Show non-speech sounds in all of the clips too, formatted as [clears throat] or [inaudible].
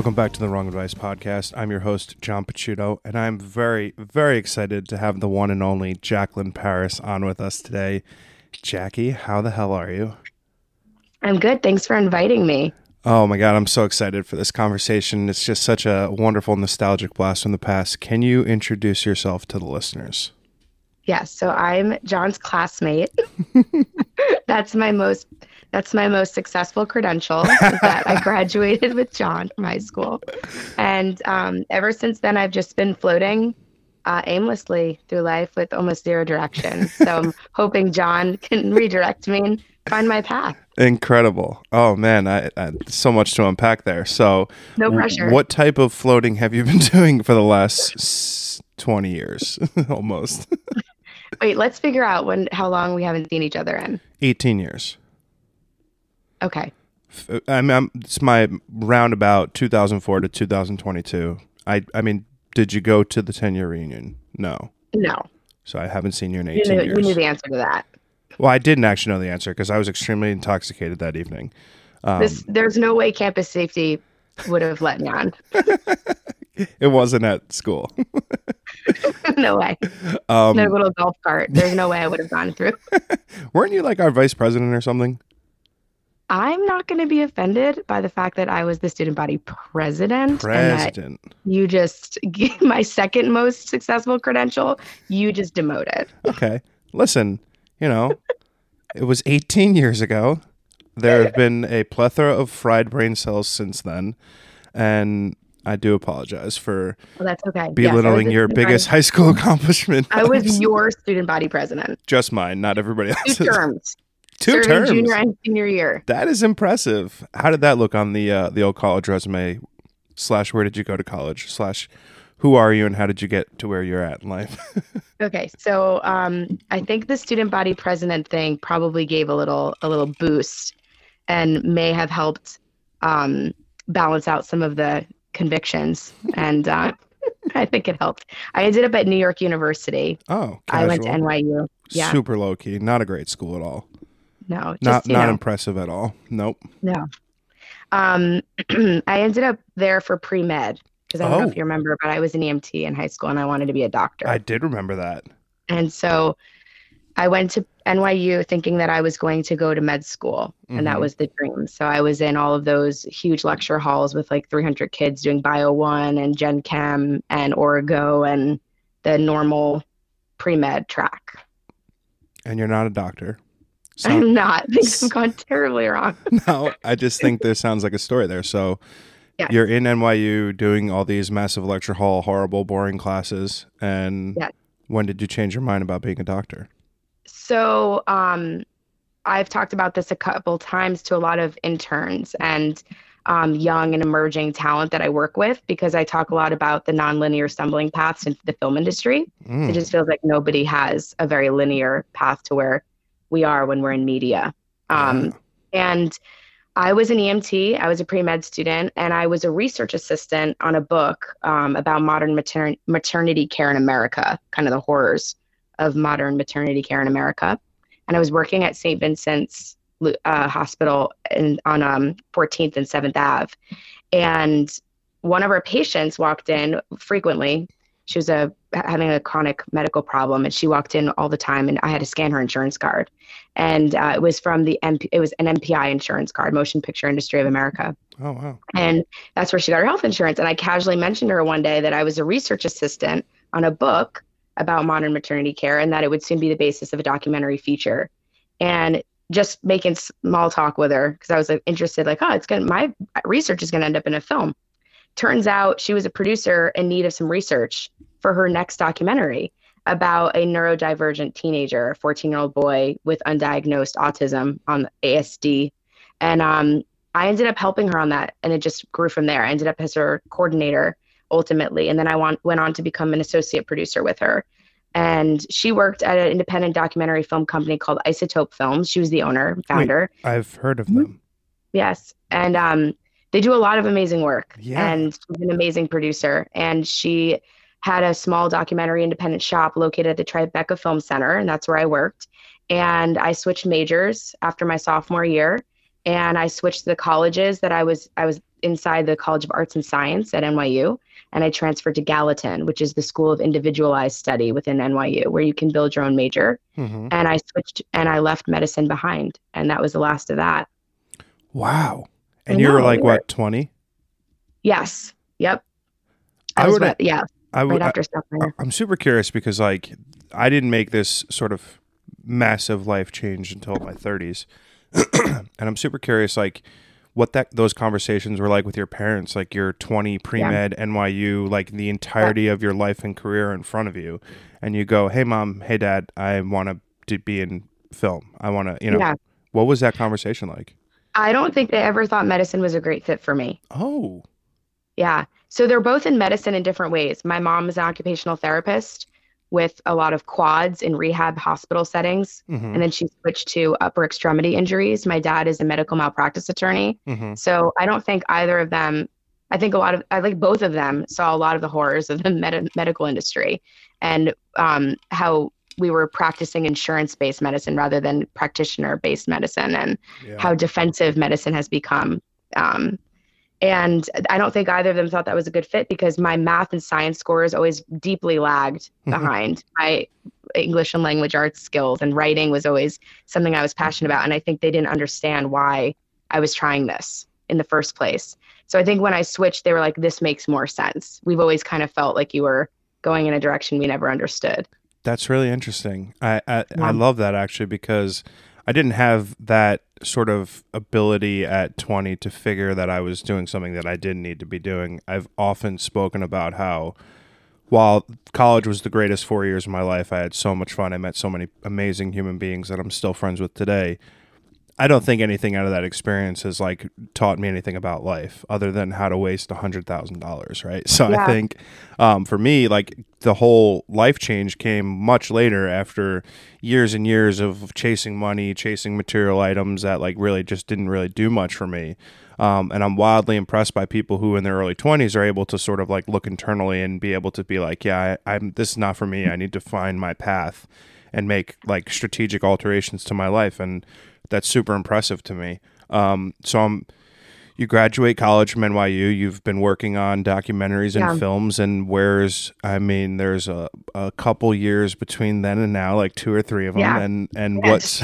Welcome back to the Wrong Advice Podcast. I'm your host, John Pachuto, and I'm very, very excited to have the one and only Jaclyn Paris on with us today. Jackie, how the hell are you? I'm good. Thanks for inviting me. Oh my God, I'm so excited for this conversation. It's just such a wonderful, nostalgic blast from the past. Can you introduce yourself to the listeners? Yes. So I'm John's classmate. [laughs] That's my most that's my most successful credential [laughs] that I graduated with John from high school. And um, ever since then, I've just been floating uh, aimlessly through life with almost zero direction. So I'm [laughs] hoping John can redirect me and find my path. Incredible. Oh man, I, I so much to unpack there. So no pressure. W- what type of floating have you been [laughs] doing for the last s- 20 years almost? Wait, let's figure out when how long we haven't seen each other in. 18 years. Okay. I mean, I'm, it's my roundabout 2004 to 2022. I I mean, did you go to the 10 year reunion? No. No. So I haven't seen you in 18 you knew, years. You knew the answer to that. Well, I didn't actually know the answer because I was extremely intoxicated that evening. Um, this, there's no way campus safety would have let me on. [laughs] it wasn't at school. [laughs] no way. Um, no little golf cart. There's no way I would have gone through. [laughs] Weren't you like our vice president or something? I'm not going to be offended by the fact that I was the student body president. President. you just [laughs] my second most successful credential. You just demoted. Okay. Listen, you know, it was 18 years ago. There have been a plethora of fried brain cells since then, and I do apologize for well, that's okay. belittling yes, your biggest body. high school [laughs] accomplishment. I was [laughs] your student body president. Just mine, not everybody else's. Two terms. Two terms. Junior and senior year. That is impressive. How did that look on the uh, the old college resume? Slash, where did you go to college? Slash, who are you and how did you get to where you're at in life? [laughs] okay, so um, I think the student body president thing probably gave a little a little boost, and may have helped um, balance out some of the convictions, and uh, [laughs] I think it helped. I ended up at New York University. Oh, casual. I went to NYU. Yeah, super low key, not a great school at all. No, just, not not know. impressive at all. Nope. No. Um, [clears throat] I ended up there for pre med because I don't oh. know if oh. you remember, but I was an EMT in high school and I wanted to be a doctor. I did remember that. And so I went to NYU thinking that I was going to go to med school, and mm-hmm. that was the dream. So I was in all of those huge lecture halls with like 300 kids doing Bio One and Gen Chem and Orgo and the normal pre med track. And you're not a doctor. So, I'm not. [laughs] Things have gone terribly wrong. [laughs] no, I just think there sounds like a story there. So yes. you're in NYU doing all these massive lecture hall, horrible, boring classes. And yes. when did you change your mind about being a doctor? So um, I've talked about this a couple times to a lot of interns and um, young and emerging talent that I work with because I talk a lot about the nonlinear stumbling paths into the film industry. Mm. It just feels like nobody has a very linear path to where we are when we're in media. Um, And I was an EMT, I was a pre med student, and I was a research assistant on a book um, about modern mater- maternity care in America, kind of the horrors of modern maternity care in America. And I was working at St. Vincent's uh, Hospital in, on um, 14th and 7th Ave. And one of our patients walked in frequently she was a having a chronic medical problem and she walked in all the time and I had to scan her insurance card. And uh, it was from the MP, it was an MPI insurance card Motion Picture Industry of America. Oh wow. And that's where she got her health insurance. And I casually mentioned to her one day that I was a research assistant on a book about modern maternity care and that it would soon be the basis of a documentary feature. And just making small talk with her because I was like, interested like oh it's gonna my research is gonna end up in a film Turns out she was a producer in need of some research for her next documentary about a neurodivergent teenager, a 14 year old boy with undiagnosed autism on ASD. And um, I ended up helping her on that, and it just grew from there. I ended up as her coordinator ultimately, and then I want, went on to become an associate producer with her. And she worked at an independent documentary film company called Isotope Films. She was the owner, founder. Wait, I've heard of them. Yes, and um, they do a lot of amazing work. Yeah. And she's an amazing producer. And she had a small documentary independent shop located at the Tribeca Film Center, and that's where I worked. And I switched majors after my sophomore year, and I switched the colleges that I was I was inside the College of Arts and Science at NYU, and I transferred to Gallatin, which is the School of Individualized Study within NYU, where you can build your own major. Mm-hmm. And I switched and I left medicine behind, and that was the last of that. Wow. And you were like we were- what, 20? Yes. Yep. I I was would- what, yeah, I right would after sophomore. I'm super curious because like I didn't make this sort of massive life change until my 30s. [clears throat] and I'm super curious like what that those conversations were like with your parents like you're 20 pre-med NYU like the entirety of your life and career in front of you and you go hey mom hey dad I want to be in film I want to you know Yeah. what was that conversation like I don't think they ever thought medicine was a great fit for me. oh Yeah. So they're both in medicine in different ways. My mom is an occupational therapist with a lot of quads in rehab hospital settings. mhm And then she switched to upper extremity injuries. My dad is a medical malpractice attorney. mhm So I don't think either of them, I think a lot of, I think both of them saw a lot of the horrors of the [laughs] med- medical industry and um, how we were practicing insurance based medicine rather than practitioner based medicine and yeah. how defensive medicine has become. Um, and I don't think either of them thought that was a good fit because my math and science scores always deeply lagged [laughs] Mhm. behind my English and language arts skills, and writing was always something I was passionate about. And I think they didn't understand why I was trying this in the first place. So I think when I switched, they were like, this makes more sense. We've always kind of felt like you were going in a direction we never understood. That's really interesting. I I, I love that actually because I didn't have that sort of ability at 20 to figure that I was doing something that I didn't need to be doing. I've often spoken about how while college was the greatest 4 years of my life, I had so much fun. I met so many amazing human beings that I'm still friends with today. I don't think anything out of that experience has like taught me anything about life other than how to waste a hundred thousand dollars, right? So I think um, for me, like the whole life change came much later after years and years of chasing money, chasing material items that like really just didn't really do much for me. Um, and I'm wildly impressed by people who in their early 20s are able to sort of like look internally and be able to be like, yeah, I, I'm this is not for me. I need to find my path and make like strategic alterations to my life and that's super impressive to me. Um, so I'm you graduate college from NYU. You've been working on documentaries and Yeah. films, and where's I mean, there's a, a couple years between then and now, like two or three of them. Yeah. And and Yeah, what's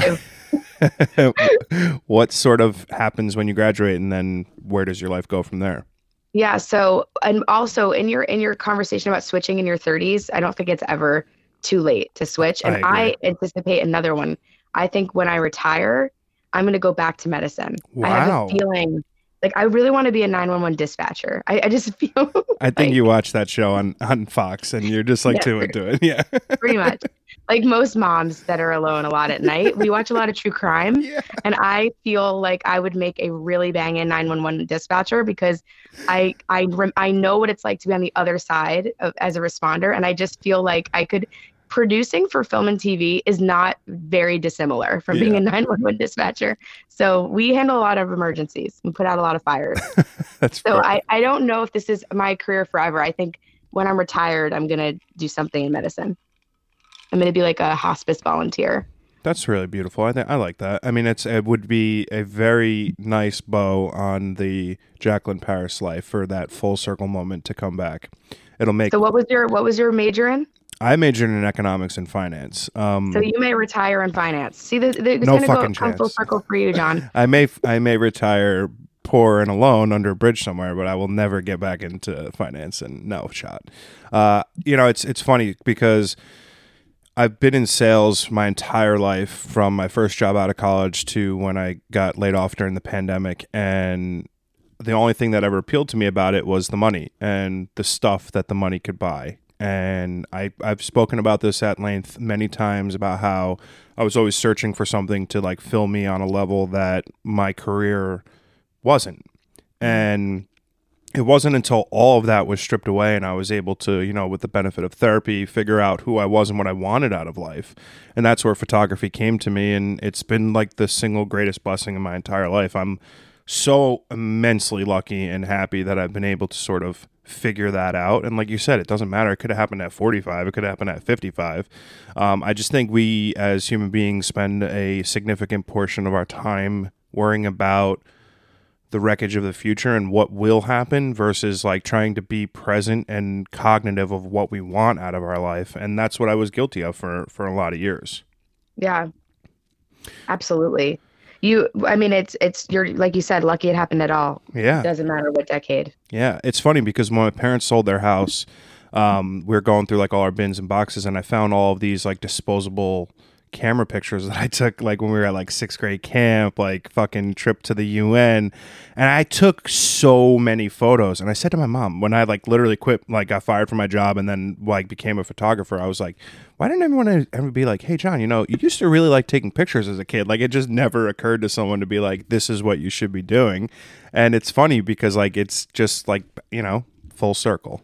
[laughs] what sort of happens when you graduate, and then where does your life go from there? Yeah. So, and also in your in your conversation about switching in your 30s, I don't think it's ever too late to switch. I And I, anticipate another one. I think when I retire, I'm going to go back to medicine. I have Wow. a feeling like I really want to be a 911 dispatcher. I, I just [laughs] feel I think like- you watch that show on on Fox, and you're just like Yeah, too into it. Yeah, [laughs] pretty much like most moms that are alone a lot at night. We watch a lot of true crime. [laughs] yeah. and I feel like I would make a really banging 911 dispatcher because I I rem- I know what it's like to be on the other side of, as a responder, and I just feel like I could. Producing for film and TV is not very dissimilar from being a [laughs] 911 dispatcher. So we handle a lot of emergencies and put out a lot of fires. [laughs] That's So. I, I don't know if this is my career forever. I think when I'm retired, I'm going to do something in medicine. I'm going to be like a hospice volunteer. That's really beautiful. I think I like that. I mean, it's it would be a very nice bow on the Jaclyn Paris life for that full circle moment to come back. It'll make. So what was your what was your major in? I majored in economics and finance. Um, So you may retire in finance. See, this, this No gonna fucking go come full circle for you, John. [laughs] I may I may retire poor and alone under a bridge somewhere, but I will never get back into finance and no shot. Uh, you know, it's it's funny because I've been in sales my entire life from my first job out of college to when I got laid off during the pandemic and the only thing that ever appealed to me about it was the money and the stuff that the money could buy. And I, I've spoken about this at length many times about how I was always searching for something to like fill me on a level that my career wasn't. Mm-hmm. And it wasn't until all of that was stripped away and I was able to, you know, with the benefit of therapy, figure out who I was and what I wanted out of life. And that's where photography came to me. And it's been like the single greatest blessing in my entire life. I'm so immensely lucky and happy that I've been able to sort of figure that out. And like you said, it doesn't matter. It could have happened at 45, it could have happened at 55. Um, I just think we as human beings spend a significant portion of our time worrying about the wreckage of the future and what will happen versus like trying to be present and cognitive of what we want out of our life and that's what I was guilty of for for a lot of years. Yeah. Absolutely. You I mean it's it's you're like you said lucky it happened at all. Yeah. It doesn't matter what decade. Yeah, it's funny because when my parents sold their house, um, we were going through like all our bins and boxes, and I found all of these like disposable camera pictures that I took like when we were at like sixth grade camp, like fucking trip to the UN. And I took so many photos. And I said to my mom, when I like literally quit, like got fired from my job and then like became a photographer, I was like, why didn't everyone ever be like, hey, John, you know, you used to really like taking pictures as a kid. Like it just never occurred to someone to be like, this is what you should be doing. And it's funny because like it's just like, you know, full circle.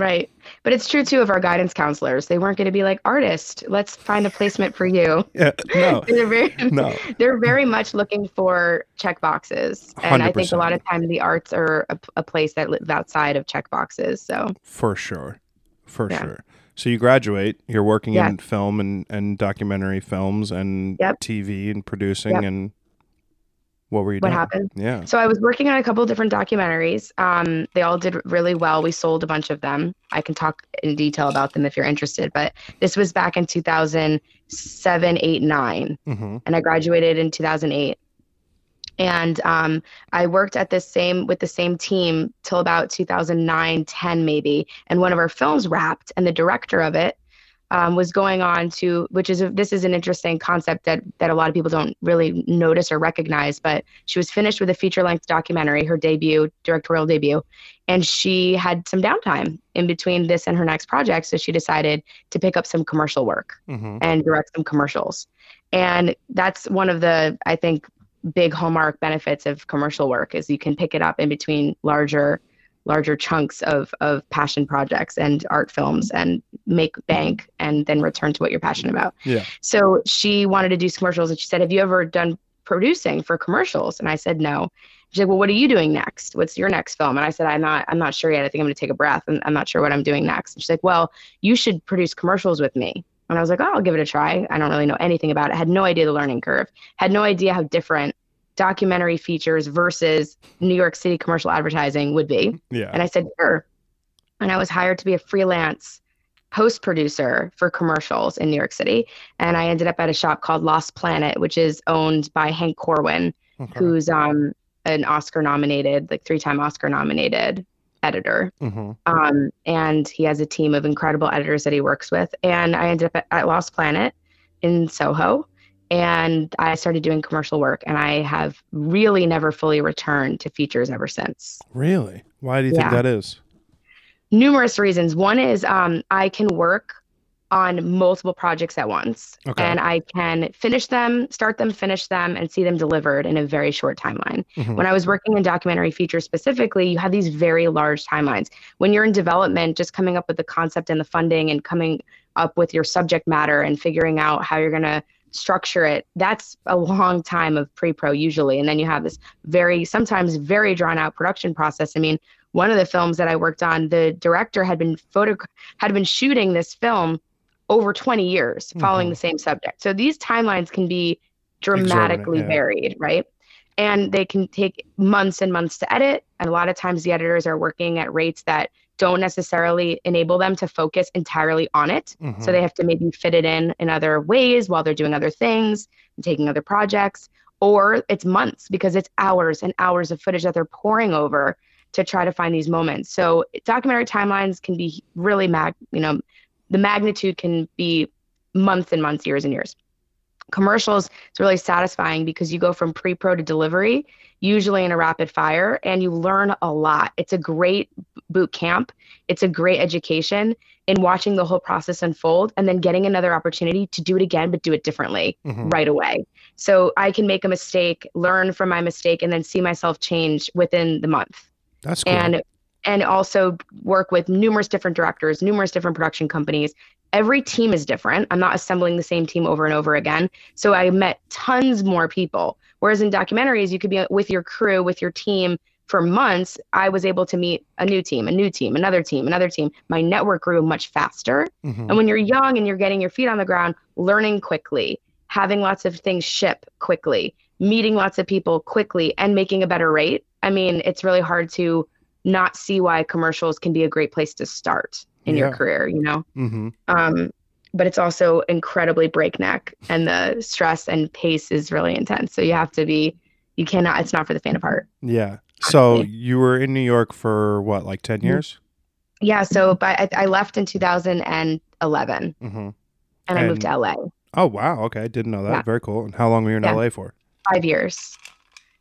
Right. But it's true too of our guidance counselors. They weren't going to be like artist, let's find a placement for you. [laughs] Yeah. No. [laughs] they're very [laughs] No. they're very much looking for check boxes. And I think a lot of time the arts are a, a place that lives outside of check boxes. So For sure. For Yeah. sure. So you graduate, you're working Yeah. in film and, and documentary films and Yep. TV and producing Yep. and what were you what doing? happened? Yeah. So I was working on a couple of different documentaries. Um, they all did really well. We sold a bunch of them. I can talk in detail about them if you're interested. But this was back in 2007, 8, 9. hmm and I graduated in 2008. And um, I worked at this same with the same team till about 2009, 10 maybe. And one of our films wrapped, and the director of it um, was going on to, which is a, this is an interesting concept that that a lot of people don't really notice or recognize. But she was finished with a feature length documentary, her debut, directorial debut, and she had some downtime in between this and her next project. So she decided to pick up some commercial work hmm and direct some commercials. And that's one of the, I think, big hallmark benefits of commercial work is you can pick it up in between larger larger chunks of of passion projects and art films and make bank and then return to what you're passionate about. Yeah. So she wanted to do commercials and she said, Have you ever done producing for commercials? And I said, No. She's like, Well, what are you doing next? What's your next film? And I said, I'm not I'm not sure yet. I think I'm gonna take a breath and I'm not sure what I'm doing next. And she's like, Well, you should produce commercials with me. And I was like, Oh, I'll give it a try. I don't really know anything about it. had no idea the learning curve. Had no idea how different documentary features versus New York City commercial advertising would be. Yeah. And I said, sure. And I was hired to be a freelance post producer for commercials in New York City. And I ended up at a shop called Lost Planet, which is owned by Hank Corwin, Okay. who's um, an Oscar nominated, like three time Oscar nominated editor. hmm Um, and he has a team of incredible editors that he works with. And I ended up at, at Lost Planet in Soho. And I started doing commercial work, and I have really never fully returned to features ever since Really? Why do you think that is? numerous reasons. One is um, I can work on multiple projects at once, Okay. and I can finish them, start them, finish them, and see them delivered in a very short timeline. Mhm. When I was working in documentary features specifically, you have these very large timelines. When you're in development, just coming up with the concept and the funding and coming up with your subject matter and figuring out how you're going to structure it, that's a long time of pre pro usually. And then you have this very, sometimes very drawn out production process. I mean, one of the films that I worked on, the director had been photo had been shooting this film over 20 years following Mhm. the same subject. So these timelines can be dramatically yeah. varied, right? And they can take months and months to edit. And a lot of times the editors are working at rates that don't necessarily enable them to focus entirely on it. Mhm. So they have to maybe fit it in in other ways while they're doing other things and taking other projects. Or it's months because it's hours and hours of footage that they're pouring over to try to find these moments. So documentary timelines can be really mag, you know, the magnitude can be months and months, years and years. Commercials, it's really satisfying because you go from pre-pro to delivery, usually in a rapid fire, and you learn a lot. It's a great boot camp. It's a great education in watching the whole process unfold and then getting another opportunity to do it again, but do it differently Mhm. right away. So I can make a mistake, learn from my mistake, and then see myself change within the month That's cool. and and also work with numerous different directors, numerous different production companies. Every team is different. I'm not assembling the same team over and over again. So I met tons more people. Whereas in documentaries, you could be with your crew, with your team for months. I was able to meet a new team, a new team, another team, another team. My network grew much faster. Mhm. And when you're young and you're getting your feet on the ground, learning quickly, having lots of things ship quickly, meeting lots of people quickly, and making a better rate, I mean, it's really hard to not see why commercials can be a great place to start in your career, you know? Mm-hmm. Um, but it's also incredibly breakneck and the stress and pace is really intense. So you have to be, you cannot, it's not for the faint of heart. Yeah. So you were in New York for what, like 10 Mhm. years? Yeah. So, but I, I left in 2011 Mm-hmm. and I moved to LA. Oh, wow. Okay. I didn't know that. Yeah. Very cool. And how long were you in Yeah. LA for? five years.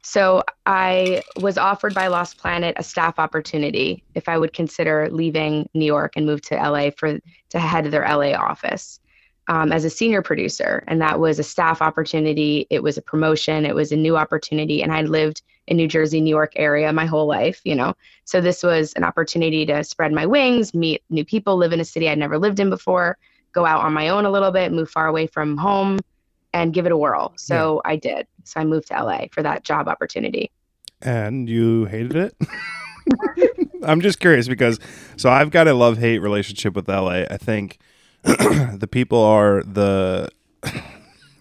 So I was offered by Lost Planet a staff opportunity if I would consider leaving New York and move to LA for to head their LA office um, as a senior producer, and that was a staff opportunity. It was a promotion. It was a new opportunity, and I'd lived in New Jersey, New York area my whole life, you know. So this was an opportunity to spread my wings, meet new people, live in a city I'd never lived in before, go out on my own a little bit, move far away from home, and give it a whirl. So I did. So I moved to LA for that job opportunity. And you hated it? [laughs] I'm just curious because so I've got a love hate relationship with LA. I think [clears throat] the people are the [clears throat]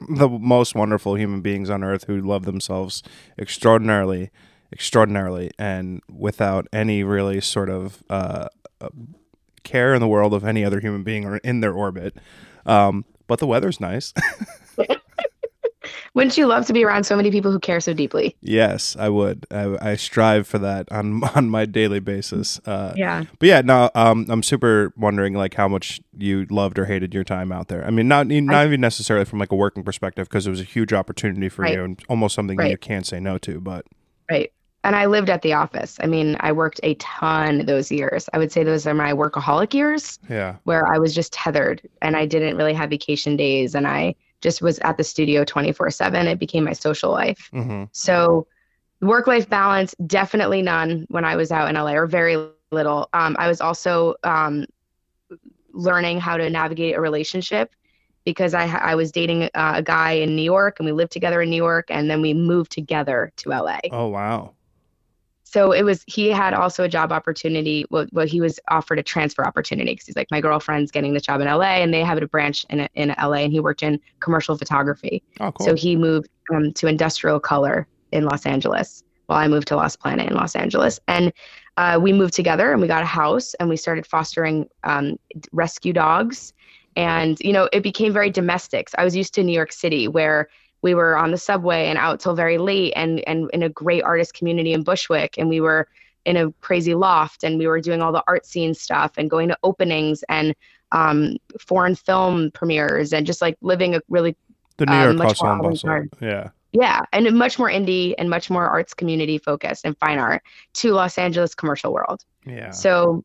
the most wonderful human beings on earth who love themselves extraordinarily, extraordinarily, and without any really sort of uh, care in the world of any other human being or in their orbit. Um, but the weather's nice. [laughs] Wouldn't you love to be around so many people who care so deeply? yes, I would. I, I strive for that on [laughs] on my daily basis. Uh, Yeah. But yeah, no, um, I'm super wondering like how much you loved or hated your time out there. I mean, not not even necessarily from like a working perspective because it was a huge opportunity for Right. you and almost something that Right. you can't say no to. But Right. And I lived at the office. I mean, I worked a ton those years. I would say those are my workaholic years yeah, where I was just tethered and I didn't really have vacation days and I just was at the studio 24 7. It became my social life. hmm So, work life balance, definitely none when I was out in LA, or very little. Um, I was also um, learning how to navigate a relationship because I, I was dating uh, a guy in New York and we lived together in New York and then we moved together to LA. oh wow, So it was, he had also a job opportunity. Well, well he was offered a transfer opportunity because he's like, my girlfriend's getting the job in LA and they have a branch in, in LA and he worked in commercial photography. oh cool. So he moved um, to Industrial Color in Los Angeles while I moved to Lost Planet in Los Angeles. And uh, we moved together and we got a house and we started fostering um, rescue dogs. And, you know, it became very domestic. So I was used to New York City where we were on the subway and out till very late and, and in a great artist community in Bushwick. And we were in a crazy loft and we were doing all the art scene stuff and going to openings and um, foreign film premieres and just like living a really the New um, York much hustle more and bustle. Yeah, yeah, and much more indie and much more arts community focused and fine art to Los Angeles commercial world. yeah. So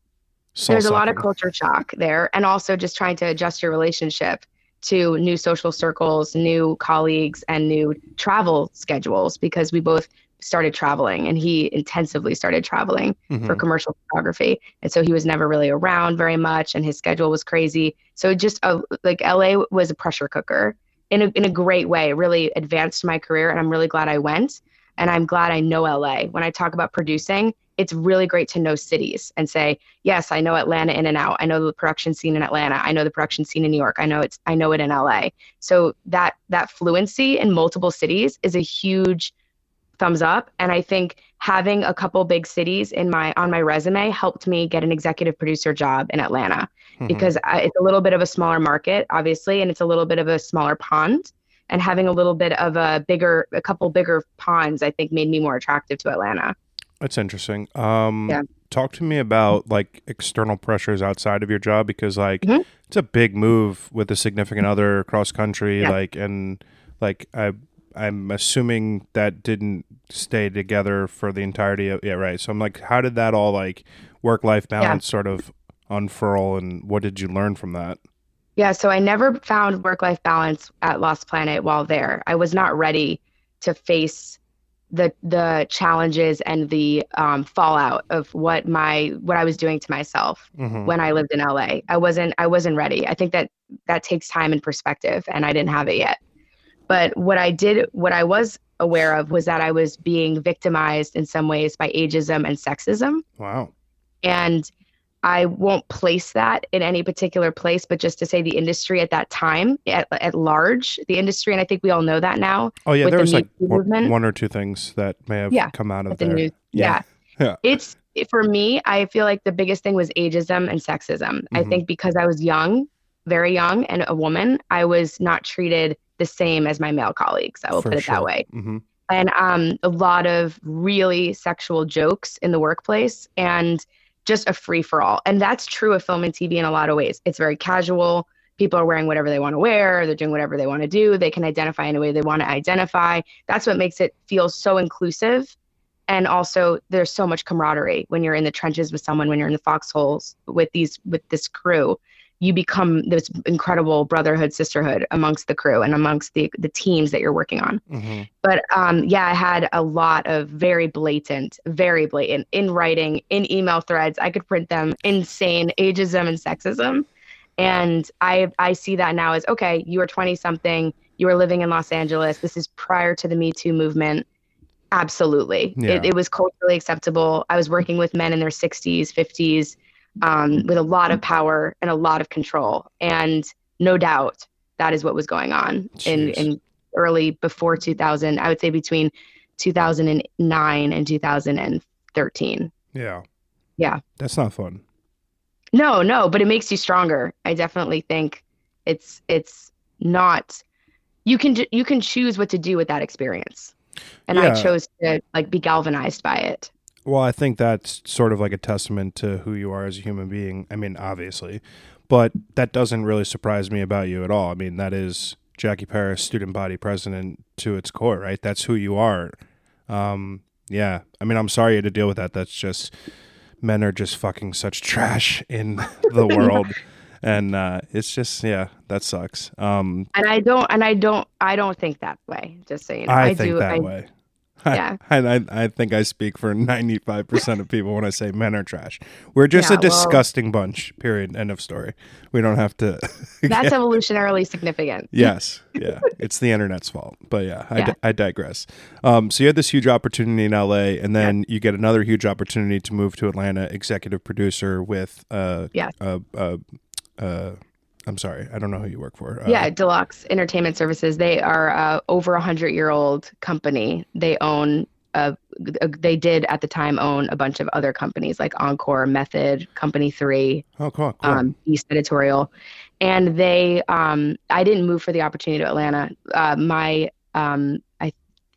there's a lot of culture shock there, and also just trying to adjust your relationship to new social circles, new colleagues, and new travel schedules because we both started traveling and he intensively started traveling Mhm. for commercial photography. And so he was never really around very much and his schedule was crazy. So it just uh, like la was a pressure cooker in a, in a great way. It really advanced my career and i'm really glad i went. And i'm glad i know la when i talk about producing it's really great to know cities and say yes i know atlanta in and out. I know the production scene in atlanta. I know the production scene in new york. I know it's i know it in la so that that fluency in multiple cities is a huge thumbs up. And i think having a couple big cities in my on my resume helped me get an executive producer job in atlanta Mhm. because I, it's a little bit of a smaller market obviously and it's a little bit of a smaller pond. And having a little bit of a bigger a couple bigger ponds i think made me more attractive to atlanta That's interesting. Um, Yeah. Talk to me about like external pressures outside of your job because like Mhm. it's a big move with a significant other cross country. Yeah. Like and like I I'm assuming that didn't stay together for the entirety of yeah right. So I'm like, how did that all like work life balance sort of unfurl and what did you learn from that? Yeah, so I never found work life balance at Lost Planet while there. I was not ready to face the the challenges and the um, fallout of what my what I was doing to myself Mm-hmm. when I lived in LA. I wasn't I wasn't ready. I think that that takes time and perspective, and I didn't have it yet. But what I did, what I was aware of, was that I was being victimized in some ways by ageism and sexism Wow. and I won't place that in any particular place, but just to say the industry at that time, at, at large, the industry, and I think we all know that now. Oh yeah, there the was like one, movement. one or two things that may have Yeah, come out of with the there. news. Yeah. [laughs] Yeah. It's for me, I feel like the biggest thing was ageism and sexism. I Mhm. think because I was young, very young, and a woman, I was not treated the same as my male colleagues. I will For put it sure. that way. hmm and um, a lot of really sexual jokes in the workplace and just a free for all. And that's true of film and TV in a lot of ways. It's very casual. People are wearing whatever they want to wear. They're doing whatever they want to do. They can identify in a way they want to identify. That's what makes it feel so inclusive. And also, there's so much camaraderie when you're in the trenches with someone, when you're in the foxholes with these with this crew. You become this incredible brotherhood, sisterhood amongst the crew and amongst the the teams that you're working on hmm but um, yeah, I had a lot of very blatant, very blatant in writing, in email threads. I could print them. Insane ageism and sexism, and I I see that now as okay. You are twenty something. You are living in Los Angeles. This is prior to the Me Too movement. Absolutely, Yeah. it, it was culturally acceptable. I was working with men in their sixties, fifties, um, with a lot of power and a lot of control, and no doubt that is what was going on in in early before 2000 i would say between 2009 and 2013 Yeah. Yeah. That's not fun. no no but it makes you stronger i definitely think it's it's not you can you can choose what to do with that experience and Yeah. i chose to like be galvanized by it Well, I think that's sort of like a testament to who you are as a human being. I mean, obviously, but that doesn't really surprise me about you at all. I mean, that is Jackie Paris, student body president to its core, right? That's who you are. Um, yeah. I mean, I'm sorry you had to deal with that. That's just men are just fucking such trash in the [laughs] world. And uh, it's just yeah, that sucks. Um, and i don't and i don't i don't think that way just so you know I, think do that I, way. Yeah. [laughs] I, I, I think I speak for 95% of people when I say men are trash. We're just Yeah, a well- disgusting bunch, period. End of story. We don't have to. [laughs] that's evolutionarily significant yes. Yeah. It's the internet's fault. But yeah, I, Yeah. di- I digress. Um, so you had this huge opportunity in LA, and then you get another huge opportunity to move to Atlanta, executive producer with. Uh, Yes. Uh, uh, uh, I'm sorry. I don't know who you work for. Uh, yeah, Deluxe Entertainment Services. They are a over a hundred year old company. They own a, they did at the time own a bunch of other companies like Encore, Method, Company Three, Oh, cool. cool. um, Beast Editorial, and they. Um, I didn't move for the opportunity to Atlanta. Uh, my um, I,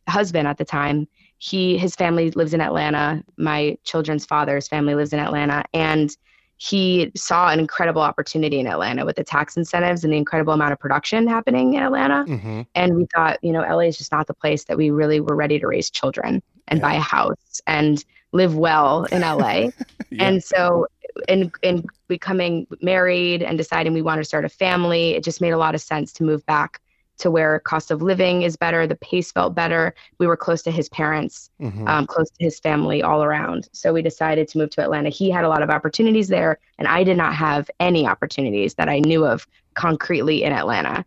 husband at the time, he his family lives in Atlanta. My children's father's family lives in Atlanta, and he saw an incredible opportunity in Atlanta with the tax incentives and the incredible amount of production happening in Atlanta. hmm And we thought, you know, LA is just not the place that we really were ready to raise children and Yeah. buy a house and live well in LA. [laughs] Yeah. And so, in in becoming married and deciding we want to start a family, it just made a lot of sense to move back to where cost of living is better, the pace felt better. We were close to his parents, Mhm. um, close to his family all around. So we decided to move to Atlanta. He had a lot of opportunities there, and I did not have any opportunities that I knew of concretely in Atlanta.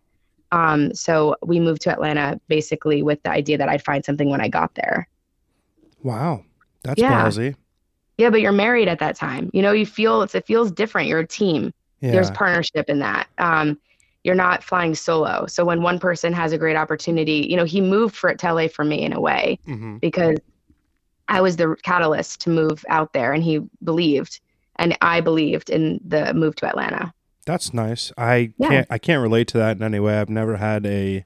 Um, so we moved to Atlanta basically with the idea that I'd find something when I got there. wow. That's Yeah. ballsy. Yeah, but you're married at that time. You know, you feel it's, it feels different. You're a team. Yeah. There's partnership in that. Um, you're not flying solo. So when one person has a great opportunity, you know, he moved for to LA for me in a way hmm because I was the catalyst to move out there and he believed and I believed in the move to Atlanta. That's nice. I Yeah. can't I can't relate to that in any way. I've never had a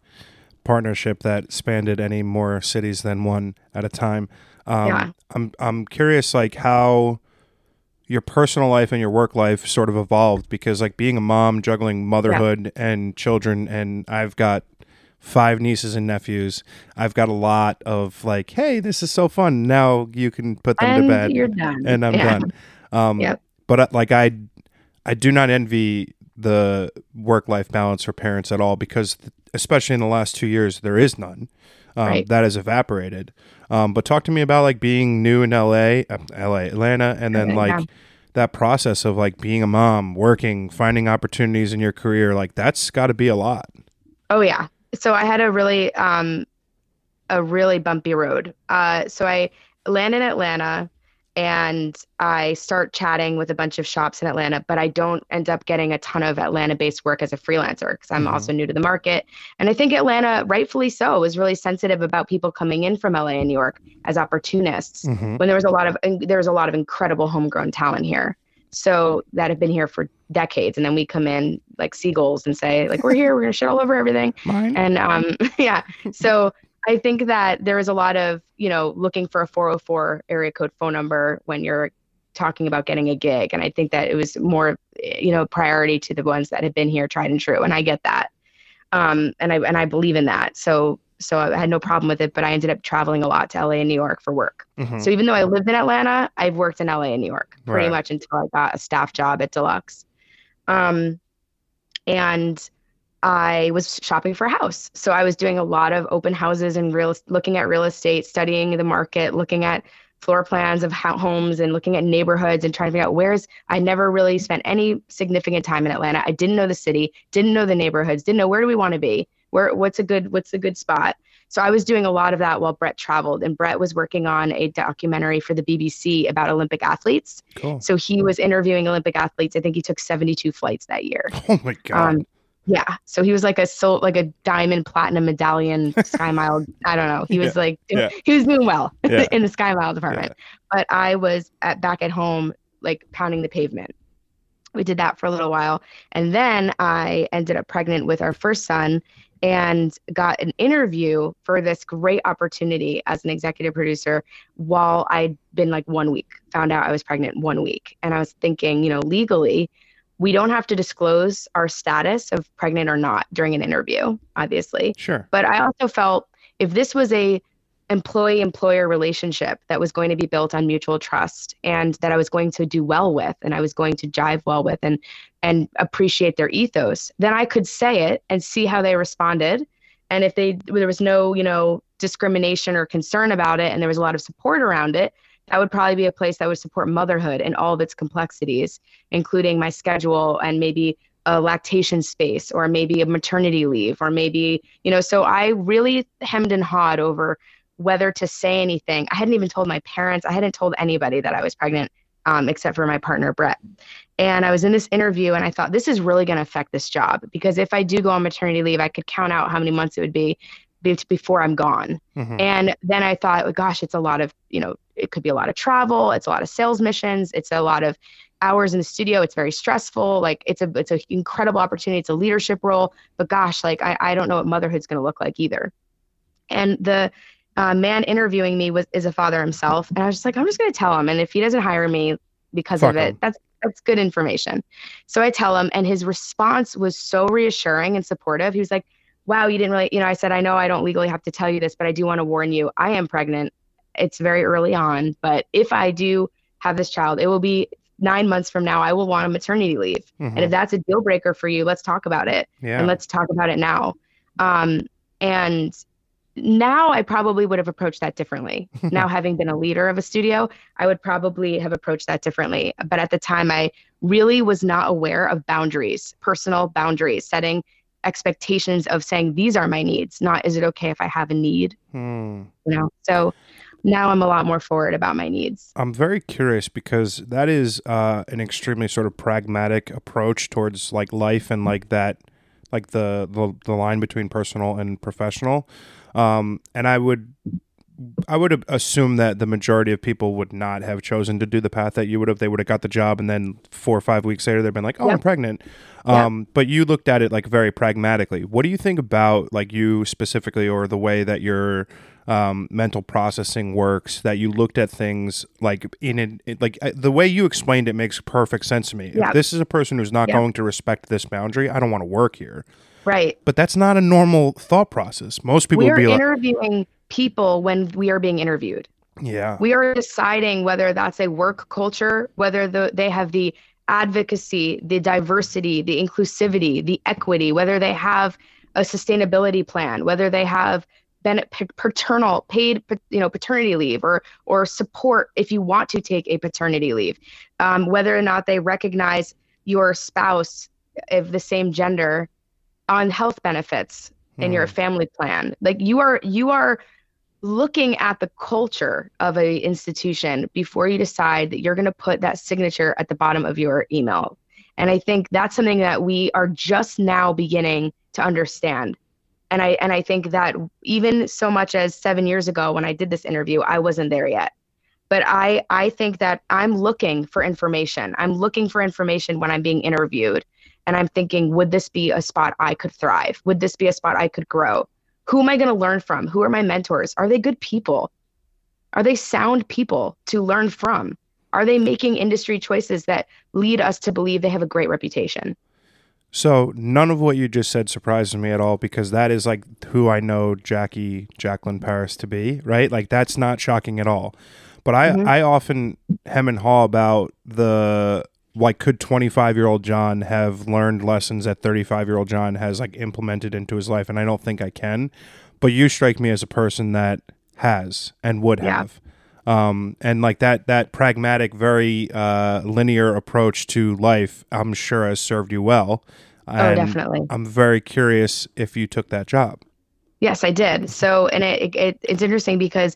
partnership that spanned any more cities than one at a time. Um, Yeah. I'm I'm curious like how your personal life and your work life sort of evolved because like being a mom, juggling motherhood and children, and I've got five nieces and nephews. I've got a lot of like, hey, this is so fun. Now you can put them and to bed you're done. and I'm Yeah. done. Um, Yep. But uh, like I, I do not envy the work life balance for parents at all because, especially in the last two years, there is none. Um, Right. That has evaporated. Um, but talk to me about like being new in LA, uh, LA, Atlanta, and then like yeah. that process of like being a mom, working, finding opportunities in your career. Like that's got to be a lot. Oh yeah. So I had a really um a really bumpy road. Uh so I landed in Atlanta and I start chatting with a bunch of shops in Atlanta, but I don't end up getting a ton of Atlanta based work as a freelancer because I'm mm-hmm. also new to the market. And I think Atlanta, rightfully so, was really sensitive about people coming in from LA and New York as opportunists mm-hmm. when there was a lot of there was a lot of incredible homegrown talent here. So that have been here for decades. And then we come in like seagulls and say, like, we're here, we're gonna shit all over everything. Mine. And um [laughs] yeah. So I think that there is a lot of, you know, looking for a 404 area code phone number when you're talking about getting a gig. And I think that it was more, you know, priority to the ones that had been here tried and true. And I get that. Um, and I, and I believe in that. So, so I had no problem with it, but I ended up traveling a lot to LA and New York for work. Mm-hmm. So even though I lived in Atlanta, I've worked in LA and New York pretty right. much until I got a staff job at Deluxe. Um, and I was shopping for a house. So I was doing a lot of open houses and real looking at real estate, studying the market, looking at floor plans of homes and looking at neighborhoods and trying to figure out where's I never really spent any significant time in Atlanta. I didn't know the city, didn't know the neighborhoods, didn't know where do we want to be? Where what's a good what's a good spot? So I was doing a lot of that while Brett traveled and Brett was working on a documentary for the BBC about Olympic athletes. Cool. So he was interviewing Olympic athletes. I think he took 72 flights that year. [laughs] Oh my god. Um, yeah. So he was like a so like a diamond platinum medallion [laughs] Sky Mile. I don't know. He was yeah. like yeah. he was doing well [laughs] yeah. in the Sky Mile department. But I was at back at home like pounding the pavement. We did that for a little while. And then I ended up pregnant with our first son and got an interview for this great opportunity as an executive producer while I'd been like one week, found out I was pregnant one week. And I was thinking, you know, legally, we don't have to disclose our status of pregnant or not during an interview, obviously. Sure. But I also felt if this was a employee employer relationship that was going to be built on mutual trust and that I was going to do well with and I was going to jive well with and and appreciate their ethos, then I could say it and see how they responded. And if they there was no, you know, discrimination or concern about it and there was a lot of support around it, that would probably be a place that would support motherhood in all of its complexities, including my schedule and maybe a lactation space or maybe a maternity leave or maybe, you know, so I really hemmed and hawed over whether to say anything. I hadn't even told my parents, I hadn't told anybody that I was pregnant um, except for my partner, Brett. And I was in this interview and I thought, this is really going to affect this job because if I do go on maternity leave, I could count out how many months it would be before I'm gone. Mm-hmm. And then I thought, gosh, it's a lot of, you know, it could be a lot of travel, it's a lot of sales missions, it's a lot of hours in the studio. It's very stressful. Like it's a it's an incredible opportunity. It's a leadership role. But gosh, like I, I don't know what motherhood's gonna look like either. And the uh, man interviewing me was is a father himself. And I was just like, I'm just gonna tell him. And if he doesn't hire me because Fuck of it, him. that's that's good information. So I tell him, and his response was so reassuring and supportive. He was like, wow, you didn't really, you know, I said, I know I don't legally have to tell you this, but I do want to warn you, I am pregnant. It's very early on, but if I do have this child, it will be nine months from now. I will want a maternity leave. Mm-hmm. And if that's a deal breaker for you, let's talk about it. Yeah. And let's talk about it now. Um, and now I probably would have approached that differently. [laughs] now, having been a leader of a studio, I would probably have approached that differently. But at the time, I really was not aware of boundaries, personal boundaries, setting expectations of saying these are my needs not is it okay if i have a need hmm. you know so now i'm a lot more forward about my needs. I'm very curious because that is uh, an extremely sort of pragmatic approach towards like life and like that like the the, the line between personal and professional. Um, and i would I would assume that the majority of people would not have chosen to do the path that you would have. They would have got the job, and then four or five weeks later, they've been like, "Oh, I'm pregnant." Um, But you looked at it like very pragmatically. What do you think about like you specifically, or the way that your um, mental processing works? That you looked at things like in it, like uh, the way you explained it makes perfect sense to me. If this is a person who's not going to respect this boundary, I don't want to work here. Right. But that's not a normal thought process. Most people We're be interviewing like, people when we are being interviewed. Yeah. We are deciding whether that's a work culture, whether the, they have the advocacy, the diversity, the inclusivity, the equity, whether they have a sustainability plan, whether they have paternal paid you know paternity leave or or support if you want to take a paternity leave um, whether or not they recognize your spouse of the same gender on health benefits in your hmm. family plan like you are you are looking at the culture of a institution before you decide that you're going to put that signature at the bottom of your email. And I think that's something that we are just now beginning to understand. And I and I think that even so much as 7 years ago when I did this interview, I wasn't there yet. But I I think that I'm looking for information. I'm looking for information when I'm being interviewed and I'm thinking would this be a spot I could thrive? Would this be a spot I could grow? Who am I going to learn from? Who are my mentors? Are they good people? Are they sound people to learn from? Are they making industry choices that lead us to believe they have a great reputation? So none of what you just said surprises me at all because that is like who I know Jackie Jaclyn Paris to be, right? Like that's not shocking at all. But I mm-hmm. I often hem and haw about the like could 25 year old John have learned lessons that 35 year old John has like implemented into his life and I don't think I can. But you strike me as a person that has and would yeah. have um, and like that that pragmatic, very uh, linear approach to life, I'm sure has served you well. Oh, and oh, definitely. I'm very curious if you took that job. Yes, I did. So, and it, it it's interesting because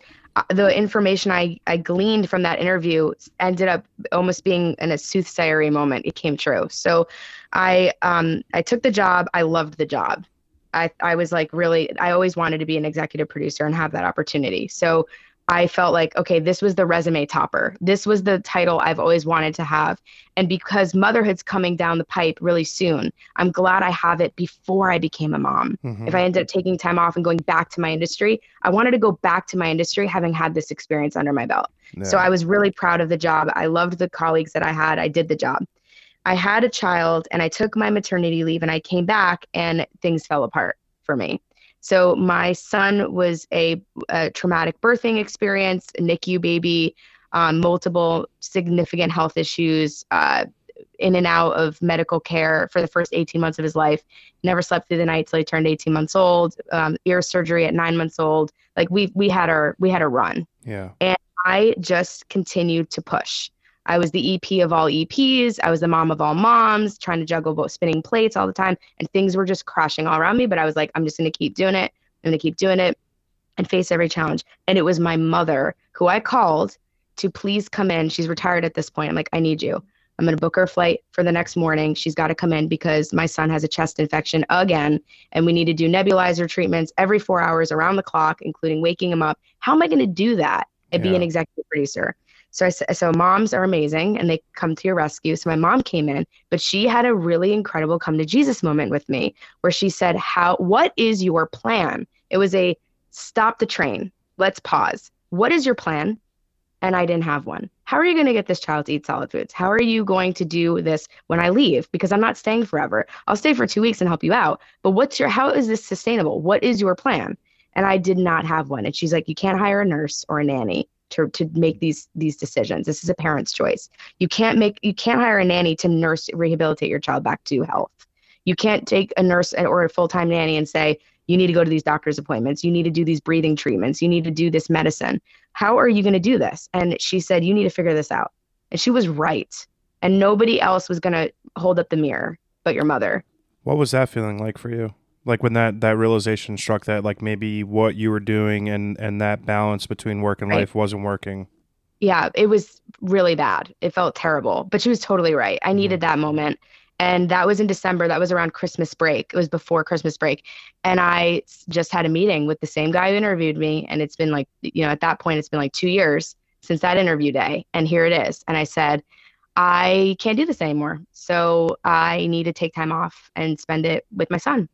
the information I, I gleaned from that interview ended up almost being in a soothsayery moment. It came true. So I um I took the job. I loved the job. I, I was like really I always wanted to be an executive producer and have that opportunity. So I felt like, okay, this was the resume topper. This was the title I've always wanted to have. And because motherhood's coming down the pipe really soon, I'm glad I have it before I became a mom. Mm-hmm. If I ended up taking time off and going back to my industry, I wanted to go back to my industry having had this experience under my belt. Yeah. So I was really proud of the job. I loved the colleagues that I had. I did the job. I had a child and I took my maternity leave and I came back and things fell apart for me. So my son was a, a traumatic birthing experience, a NICU baby, um, multiple significant health issues, uh, in and out of medical care for the first 18 months of his life. Never slept through the night till he turned 18 months old. Um, ear surgery at nine months old. Like we we had our we had a run. Yeah. And I just continued to push. I was the EP of all EPs. I was the mom of all moms, trying to juggle both spinning plates all the time. And things were just crashing all around me. But I was like, I'm just going to keep doing it. I'm going to keep doing it and face every challenge. And it was my mother who I called to please come in. She's retired at this point. I'm like, I need you. I'm going to book her flight for the next morning. She's got to come in because my son has a chest infection again, and we need to do nebulizer treatments every four hours around the clock, including waking him up. How am I going to do that and yeah. be an executive producer? So I so moms are amazing and they come to your rescue. So my mom came in, but she had a really incredible come to Jesus moment with me where she said, "How what is your plan?" It was a stop the train. Let's pause. What is your plan? And I didn't have one. How are you going to get this child to eat solid foods? How are you going to do this when I leave? Because I'm not staying forever. I'll stay for two weeks and help you out. But what's your, how is this sustainable? What is your plan? And I did not have one. And she's like, you can't hire a nurse or a nanny to, to make these these decisions. This is a parent's choice. You can't make you can't hire a nanny to nurse rehabilitate your child back to health. You can't take a nurse or a full-time nanny and say you need to go to these doctor's appointments. You need to do these breathing treatments. You need to do this medicine. How are you going to do this? And she said you need to figure this out. And she was right. And nobody else was going to hold up the mirror but your mother. What was that feeling like for you? Like when that that realization struck that like maybe what you were doing and and that balance between work and right. life wasn't working? Yeah it was really bad. It felt terrible but she was totally right. I mm-hmm. needed that moment. And that was in december. That was around christmas break. It was before christmas break. And i just had a meeting with the same guy who interviewed me. And it's been like you know at that point it's been like two years since that interview day. And here it is. And i said i can't do this anymore. So i need to take time off and spend it with my son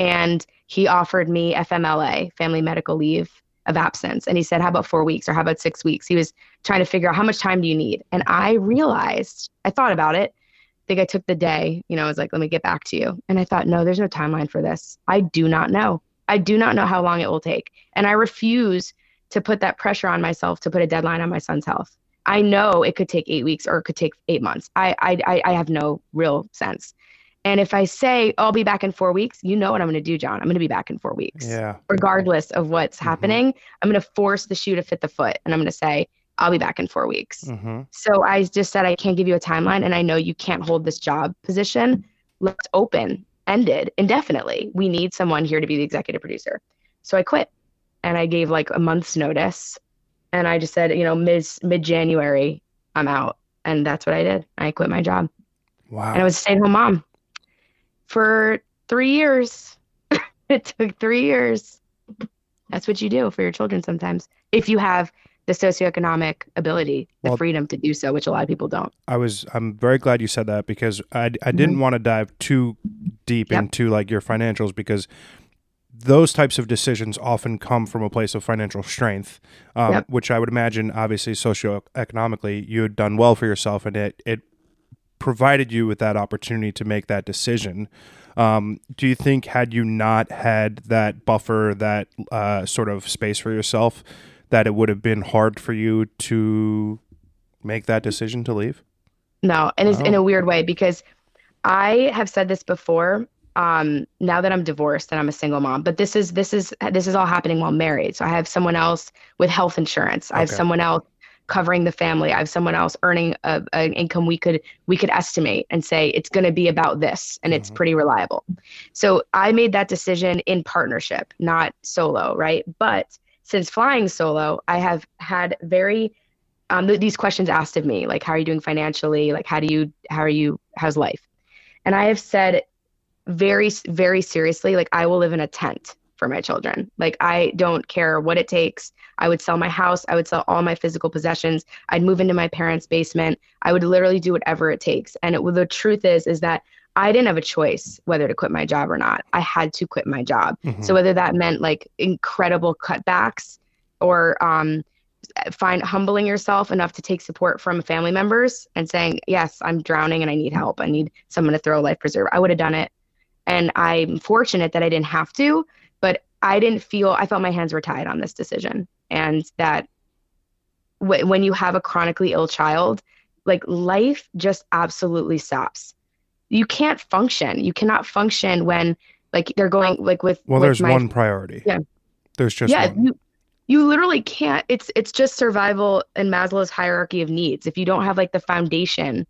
and he offered me FMLA, family medical leave of absence. And he said, How about four weeks or how about six weeks? He was trying to figure out how much time do you need? And I realized, I thought about it. I think I took the day, you know, I was like, Let me get back to you. And I thought, No, there's no timeline for this. I do not know. I do not know how long it will take. And I refuse to put that pressure on myself to put a deadline on my son's health. I know it could take eight weeks or it could take eight months. I I I have no real sense. And if I say, I'll be back in four weeks, you know what I'm going to do, John. I'm going to be back in four weeks. Yeah. Regardless of what's mm-hmm. happening, I'm going to force the shoe to fit the foot. And I'm going to say, I'll be back in four weeks. Mm-hmm. So I just said, I can't give you a timeline. And I know you can't hold this job position. Let's open ended indefinitely. We need someone here to be the executive producer. So I quit. and I gave like a month's notice. And I just said, you know, mid mid January, I'm out. And that's what I did. I quit my job. Wow. And I was a stay at home mom for three years. [laughs] it took three years. That's what you do for your children sometimes. If you have the socioeconomic ability, the Well- freedom to do so, which a lot of people don't. I was I'm very glad you said that because I I didn't want to dive too deep Mm-hmm. Yep. into like your financials because those types of decisions often come from a place of financial strength, um, Yep. which I would imagine, obviously, socioeconomically, you had done well for yourself, and it it provided you with that opportunity to make that decision. Um, do you think had you not had that buffer, that uh, sort of space for yourself, that it would have been hard for you to make that decision to leave? No, and it's in Oh. a weird way because I have said this before. Um, now that I'm divorced and I'm a single mom, but this is this is this is all happening while married. So I have someone else with health insurance. I have someone else covering the family. I have someone else earning a, an income we could we could estimate and say it's going to be about this, and it's Mhm. pretty reliable. So I made that decision in partnership, not solo, right? But since flying solo, I have had very um, th- these questions asked of me, like how are you doing financially? Like how do you how are you how's life? And I have said very very seriously, like I will live in a tent for my children. Like I don't care what it takes. I would sell my house. I would sell all my physical possessions. I'd move into my parents' basement. I would literally do whatever it takes. And it, the truth is, is that I didn't have a choice whether to quit my job or not. I had to quit my job. Mhm. So whether that meant like incredible cutbacks or um, find humbling yourself enough to take support from family members and saying, yes, I'm drowning and I need help. I need someone to throw a life preserver. I would have done it. And I'm fortunate that I didn't have to, I didn't feel, I felt my hands were tied on this decision. And that w- when you have a chronically ill child, like life just absolutely stops. You can't function. You cannot function when like they're going like with Well, with there's my one priority. Yeah. There's just yeah one. you you literally can't it's it's just survival in maslow's hierarchy of needs if you don't have like the foundation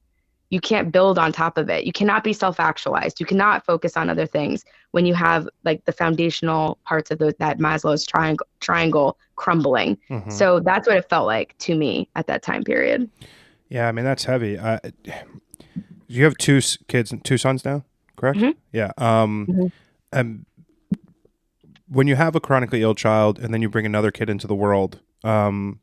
you can't build on top of it you cannot be self-actualized you cannot focus on other things when you have like the foundational parts of the, that maslow's triangle triangle crumbling Mhm. so that's what it felt like to me at that time period Yeah, I mean that's heavy. Uh, you have two kids, two sons now, correct? Mhm. Yeah. Um, Mhm. and when you have a chronically ill child and then you bring another kid into the world, um,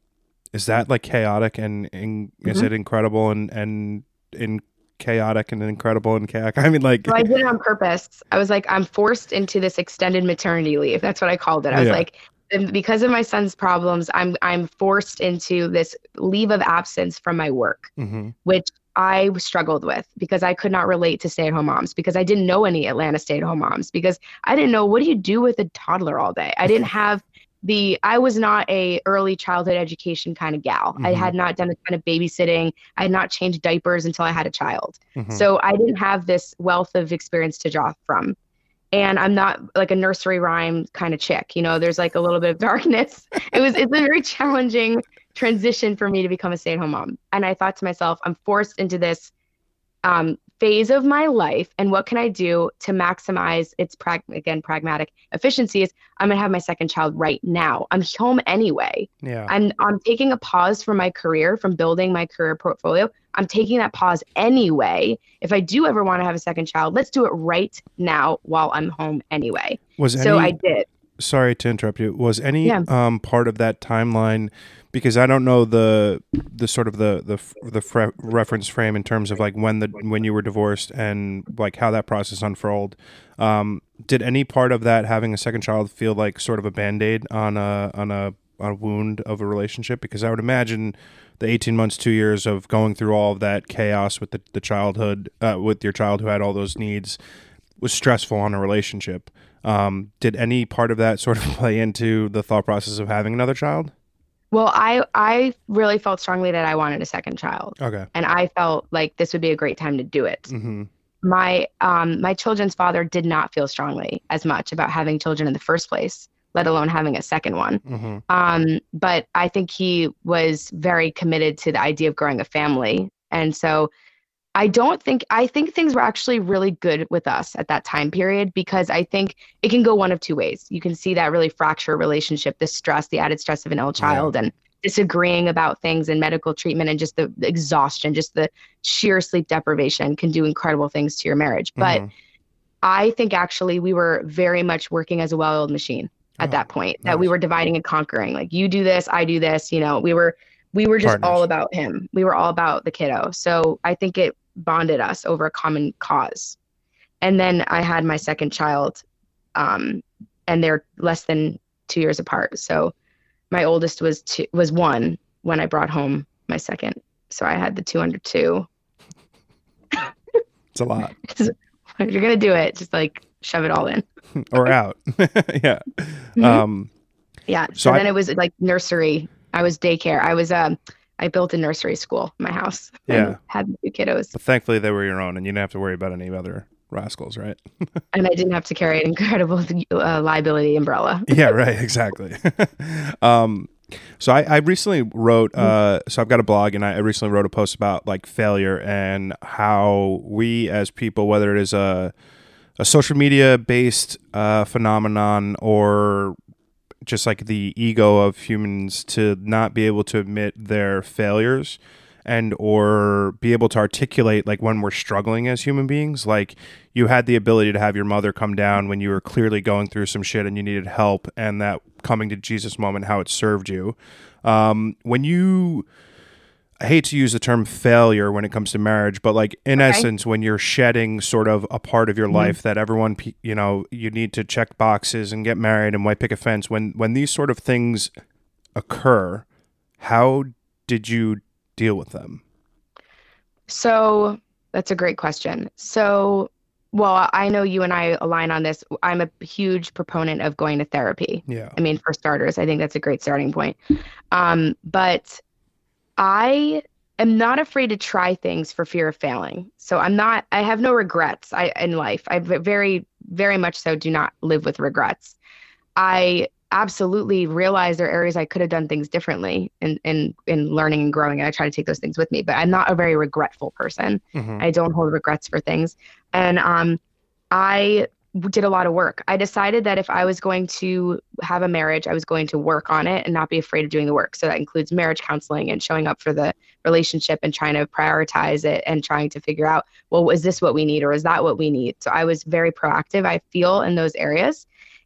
is that like chaotic and, and is Mhm. it incredible and and in chaotic and incredible and chaotic? [laughs] I mean, like, so i did it on purpose i was like i'm forced into this extended maternity leave that's what i called it i was Yeah. like and because of my son's problems i'm i'm forced into this leave of absence from my work Mhm. which I struggled with because I could not relate to stay at home moms because I didn't know any Atlanta stay at home moms because I didn't know what do you do with a toddler all day. I didn't [laughs] have the I was not a early childhood education kind of gal. I Mhm. had not done a ton of babysitting. I had not changed diapers until I had a child. Mhm. So I didn't have this wealth of experience to draw from. And I'm not like a nursery rhyme kind of chick. You know, there's like a little bit of [laughs] darkness. It was it's a very challenging transition for me to become a stay-at-home mom. And I thought to myself, I'm forced into this um, phase of my life, and what can I do to maximize its prag- again pragmatic efficiency? Is I'm gonna have my second child right now. I'm home anyway. yeah. I'm I'm taking a pause from my career, from building my career portfolio. I'm taking that pause anyway. If I do ever want to have a second child, let's do it right now while I'm home anyway. Was any So I did. sorry to interrupt you was any Yeah. um part of that timeline because i don't know the the sort of the the the fre- reference frame in terms of like when the when you were divorced and like how that process unfolded um did any part of that having a second child feel like sort of a band-aid on a on a on a wound of a relationship? Because i would imagine the 18 months two years of going through all of that chaos with the, the childhood uh, with your child who had all those needs was stressful on a relationship. Um, did any part of that sort of [laughs] play into the thought process of having another child? Well, I I really felt strongly that I wanted a second child, Okay. and I felt like this would be a great time to do it. hmm My um my children's father did not feel strongly as much about having children in the first place, let alone having a second one. hmm Um, but I think he was very committed to the idea of growing a family. And so I don't think I think things were actually really good with us at that time period because I think it can go one of two ways. You can see that really fracture relationship, the stress, the added stress of an ill child yeah. and disagreeing about things and medical treatment and just the, the, exhaustion, just the sheer sleep deprivation can do incredible things to your marriage. But mm-hmm. I think actually we were very much working as a well-oiled machine at oh, that point. Nice. That we were dividing and conquering. Like you do this, I do this, you know, we were we were just Partners. all about him. We were all about the kiddo. So I think it bonded us over a common cause. And then I had my second child, um, and they're less than two years apart. So my oldest was two, was one when I brought home my second. So I had the two under two. [laughs] it's a lot. [laughs] if you're gonna do it, just like shove it all in. [laughs] or out. yeah. Mm-hmm. Um, yeah. So, so I, then it was like nursery. I was daycare. I was um I built a nursery school in my house. Yeah. Had two kiddos. But thankfully, they were your own, and you didn't have to worry about any other rascals, right? [laughs] and I didn't have to carry an incredible uh, liability umbrella. [laughs] yeah, right. Exactly. [laughs] um, so I, I recently wrote. Mm-hmm. Uh, so I've got a blog, and I recently wrote a post about like failure and how we as people, whether it is a a social media based uh, phenomenon or just like the ego of humans to not be able to admit their failures and or be able to articulate like when we're struggling as human beings. Like you had the ability to have your mother come down when you were clearly going through some shit and you needed help and that coming to jesus moment how it served you. Um, when you I hate to use the term failure when it comes to marriage, but like in okay. essence, when you're shedding sort of a part of your mm-hmm. life that everyone, you know, you need to check boxes and get married and white pick a fence. When when these sort of things occur, how did you deal with them? So that's a great question. So, well, I know you and I align on this. I'm a huge proponent of going to therapy. Yeah. I mean, for starters, I think that's a great starting point. Um, but I am not afraid to try things for fear of failing. So I'm not I have no regrets I in life. I very very much so do not live with regrets. I absolutely realize there are areas I could have done things differently in in in learning and growing and I try to take those things with me, but I'm not a very regretful person. Mm-hmm. I don't hold regrets for things. And um I did a lot of work. I decided that if I was going to have a marriage, I was going to work on it and not be afraid of doing the work. So that includes marriage counseling and showing up for the relationship and trying to prioritize it and trying to figure out, well, is this what we need or is that what we need? So I was very proactive, I feel, in those areas.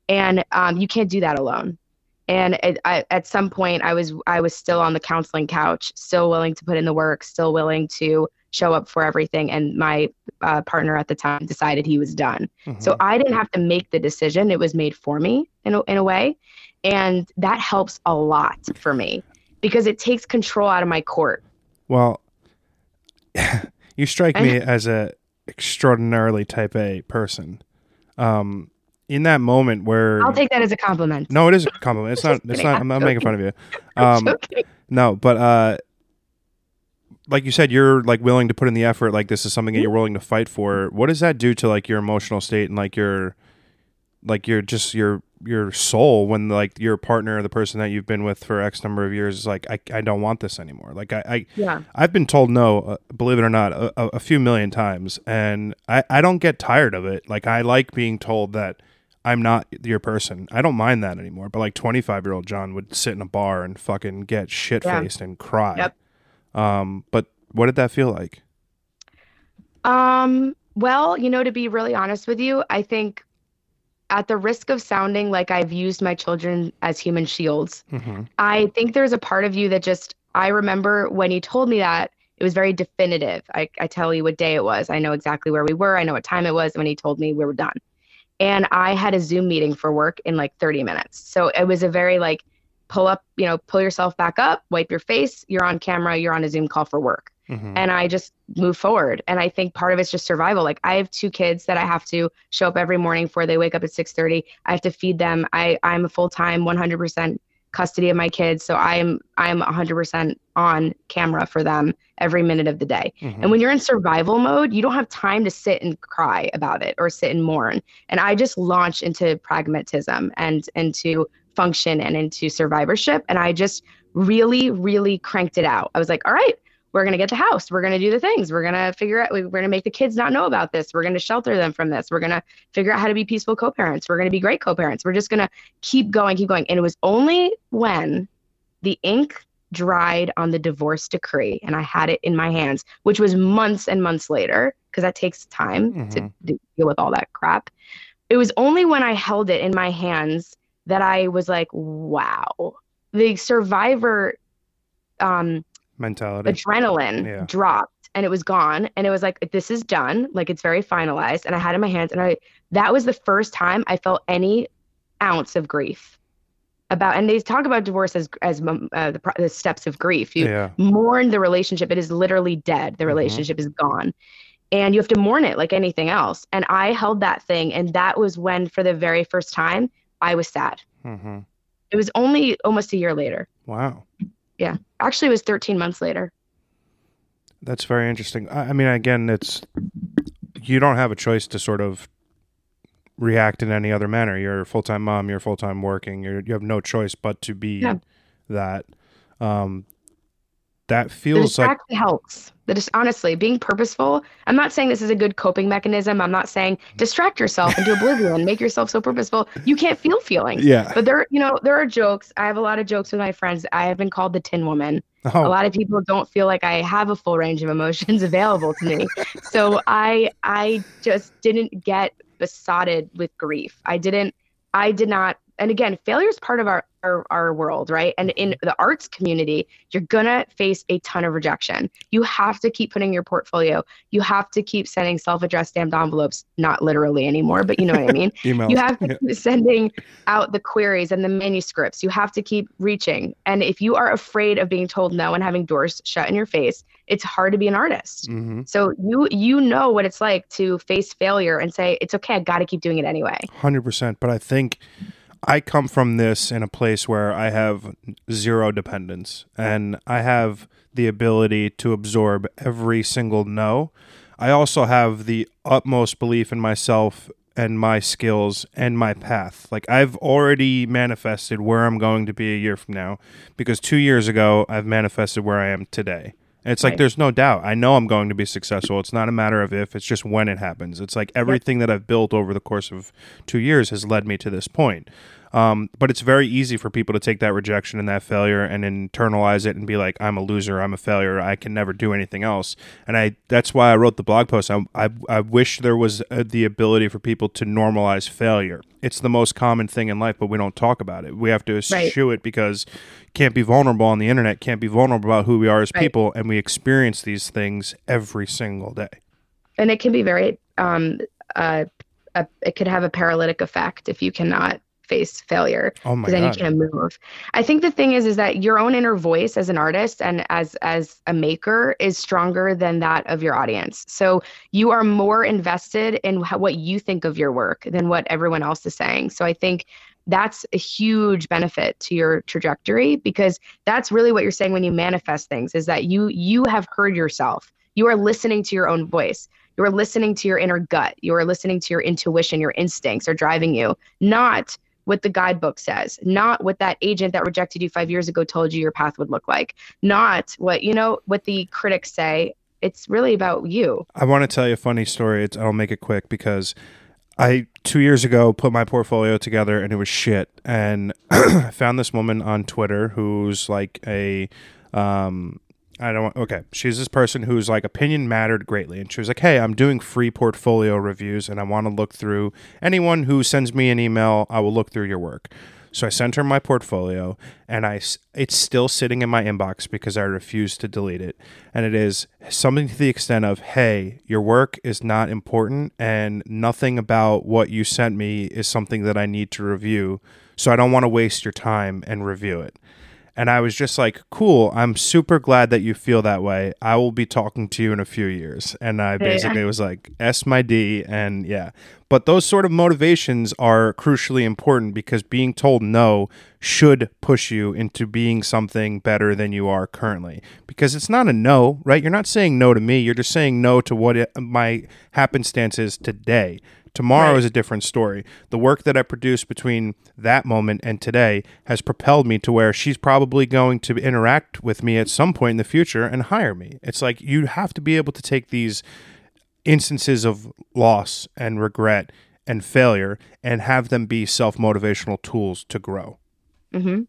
And um, you can't do that alone. And it, I, at some point, I was I was still on the counseling couch, still willing to put in the work, still willing to show up for everything. And my uh, partner at the time decided he was done. Mm-hmm. So I didn't have to make the decision. It was made for me in a, in a way. And that helps a lot for me because it takes control out of my court. Well, [laughs] you strike me as a extraordinarily type A person. Um, in that moment where I'll take that as a compliment. No, it is a compliment. It's [laughs] not. It's not. I'm not making fun of you. [laughs] Um, no, but uh, like you said, you're like willing to put in the effort. Like this is something that you're willing to fight for. What does that do to like your emotional state and like your, like your just your your soul when like your partner, the person that you've been with for X number of years, is like, I, I don't want this anymore. Like I, I yeah, I've been told no, uh, believe it or not, a, a, few million times, and I I don't get tired of it. Like I like being told that. I'm not your person. I don't mind that anymore. But like 25 year old John would sit in a bar and fucking get shit faced yeah. and cry. Yep. Um, but what did that feel like? Um, well, you know, to be really honest with you, I think at the risk of sounding like I've used my children as human shields, mm-hmm. I think there's a part of you that just, I remember when you told me that, it was very definitive. I, I tell you what day it was. I know exactly where we were. I know what time it was when he told me we were done. And I had a Zoom meeting for work in like 30 minutes. So it was a very like, pull up, you know, pull yourself back up, wipe your face, you're on camera, you're on a Zoom call for work. Mm-hmm. And I just move forward. And I think part of it's just survival. Like I have two kids that I have to show up every morning for. They wake up at 6:30. I have to feed them. I I'm a full-time 100% custody of my kids, so I'm I'm 100% on camera for them every minute of the day. Mm-hmm. And when you're in survival mode, you don't have time to sit and cry about it or sit and mourn. And I just launched into pragmatism and into function and into survivorship. And I just really, really cranked it out. I was like, all right, we're going to get the house. We're going to do the things. We're going to figure out, we're going to make the kids not know about this. We're going to shelter them from this. We're going to figure out how to be peaceful co parents. We're going to be great co parents. We're just going to keep going, keep going. And it was only when the ink dried on the divorce decree and I had it in my hands, which was months and months later, because that takes time mm-hmm. to deal with all that crap. It was only when I held it in my hands that I was like, wow, the survivor um, mentality. adrenaline yeah. dropped and it was gone. And it was like this is done. Like it's very finalized. And i had it in my hands. And i that was the first time i felt any ounce of grief about and they talk about divorce as as uh, the, the, steps of grief. You yeah. mourn the relationship. It is literally dead. The mm-hmm. relationship mm-hmm. is gone. And you have to mourn it like anything else. And i held that thing. And that was when for the very first time i was sad mm-hmm. it was only almost a year later wow yeah. Actually, it was 13 months later. That's very interesting. I mean, again, it's you don't have a choice to sort of react in any other manner. You're a full time mom. You're full time working. You're, you have no choice but to be yeah. that. Um, that feels like helps. That is honestly being purposeful. I'm not saying this is a good coping mechanism. I'm not saying distract yourself into oblivion, make yourself so purposeful you can't feel feelings. Yeah. But there, you know, there are jokes. I have a lot of jokes with my friends. I have been called the Tin Woman. Oh. A lot of people don't feel like I have a full range of emotions [laughs] available to me. so I, I just didn't get besotted with grief. I didn't. I did not and again, failure is part of our, our, our world, right? And in the arts community, you're gonna face a ton of rejection. You have to keep putting your portfolio. You have to keep sending self-addressed stamped envelopes, not literally anymore, but you know what I mean. [laughs] Emails. You have to keep sending out the queries and the manuscripts. You have to keep reaching. And if you are afraid of being told no and having doors shut in your face, it's hard to be an artist. Mm-hmm. So you you know what it's like to face failure and say it's okay. I got to keep doing it anyway. Hundred percent. But I think I come from this in a place where I have zero dependence and I have the ability to absorb every single no. I also have the utmost belief in myself and my skills and my path. Like I've already manifested where I'm going to be a year from now because 2 years ago I've manifested where I am today. And it's like there's no doubt. I know I'm going to be successful. It's not a matter of if, it's just when it happens. It's like everything yep. that I've built over the course of two years has led me to this point. Um, but it's very easy for people to take that rejection and that failure and internalize it and be like, "I'm a loser. I'm a failure. I can never do anything else." And I that's why I wrote the blog post. I I, I wish there was uh, the ability for people to normalize failure. It's the most common thing in life, but we don't talk about it. We have to eschew right. it because can't be vulnerable on the internet. Can't be vulnerable about who we are as right. people, and we experience these things every single day. And it can be very um, uh, uh, it could have a paralytic effect if you cannot face failure. Oh because oh then God. you can't move. I think the thing is is that your own inner voice as an artist and as as a maker is stronger than that of your audience. So you are more invested in how, what you think of your work than what everyone else is saying. So i think that's a huge benefit to your trajectory because that's really what you're saying when you manifest things is that you you have heard yourself. You are listening to your own voice. You are listening to your inner gut. You are listening to your intuition your instincts are driving you not what the guidebook says, not what that agent that rejected you five years ago told you your path would look like, not what, you know, what the critics say. It's really about you. I want to tell you a funny story. It's, I'll make it quick because I two years ago put my portfolio together and it was shit. And [clears throat] I found this woman on Twitter who's like a um, I don't want, okay. She's this person whose like opinion mattered greatly. And she was like, Hey, I'm doing free portfolio reviews and I want to look through anyone who sends me an email. I will look through your work. So I sent her my portfolio and I, it's still sitting in my inbox because I refuse to delete it. And it is something to the extent of, Hey, your work is not important and nothing about what you sent me is something that I need to review. So I don't want to waste your time and review it. And I was just like, cool, I'm super glad that you feel that way. I will be talking to you in a few years. And I basically yeah. was like, S my D. And yeah. But those sort of motivations are crucially important because being told no should push you into being something better than you are currently. Because it's not a no, right? You're not saying no to me. You're just saying no to what it, my happenstance is today. Tomorrow Right. is a different story. The work that I produced between that moment and today has propelled me to where she's probably going to interact with me at some point in the future and hire me. It's like you have to be able to take these instances of loss and regret and failure and have them be self motivational tools to grow. Mm-hmm.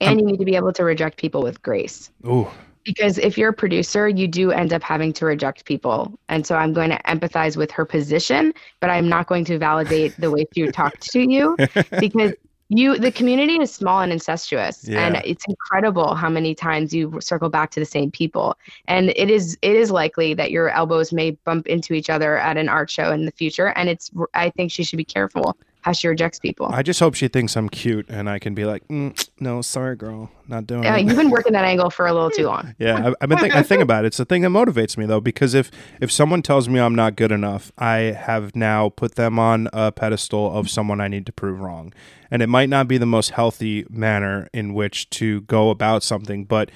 And you need to be able to reject people with grace. Ooh, Because if you're a producer, you do end up having to reject people. And so I'm going to empathize with her position, but I'm not going to validate the way she talked to you [laughs] because you the community is small and incestuous. And it's incredible how many times you circle back to the same people. And it is it is likely that your elbows may bump into each other at an art show in the future. And it's i think she should be careful how she rejects people I just hope she thinks I'm cute and I can be like, mm, no, sorry, girl, not doing uh, it. you've been working that [laughs] angle for a little too long [laughs] Yeah, I, I've been think, I think about it. It's the thing that motivates me though, because if if someone tells me I'm not good enough, I have now put them on a pedestal of someone I need to prove wrong, and it might not be the most healthy manner in which to go about something. But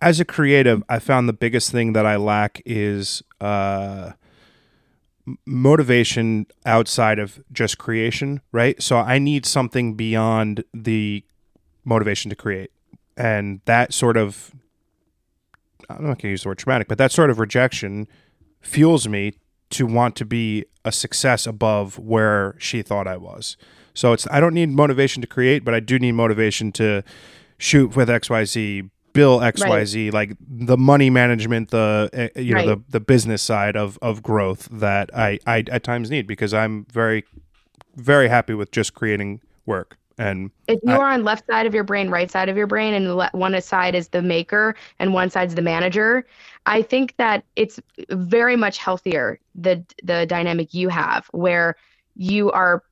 as a creative, I found the biggest thing that I lack is uh, motivation outside of just creation. Right, so I need something beyond the motivation to create, and that sort of I'm not going to use the word traumatic, but that sort of rejection fuels me to want to be a success above where she thought I was. So it's I don't need motivation to create, but I do need motivation to shoot with XYZ, bill XYZ, like the money management, the uh, you know Right. the the business side of of growth that I I at times need because I'm very very happy with just creating work and if you I- are on left side of your brain right side of your brain and le- one side is the maker and one side's the manager i think that it's very much healthier the the dynamic you have where you are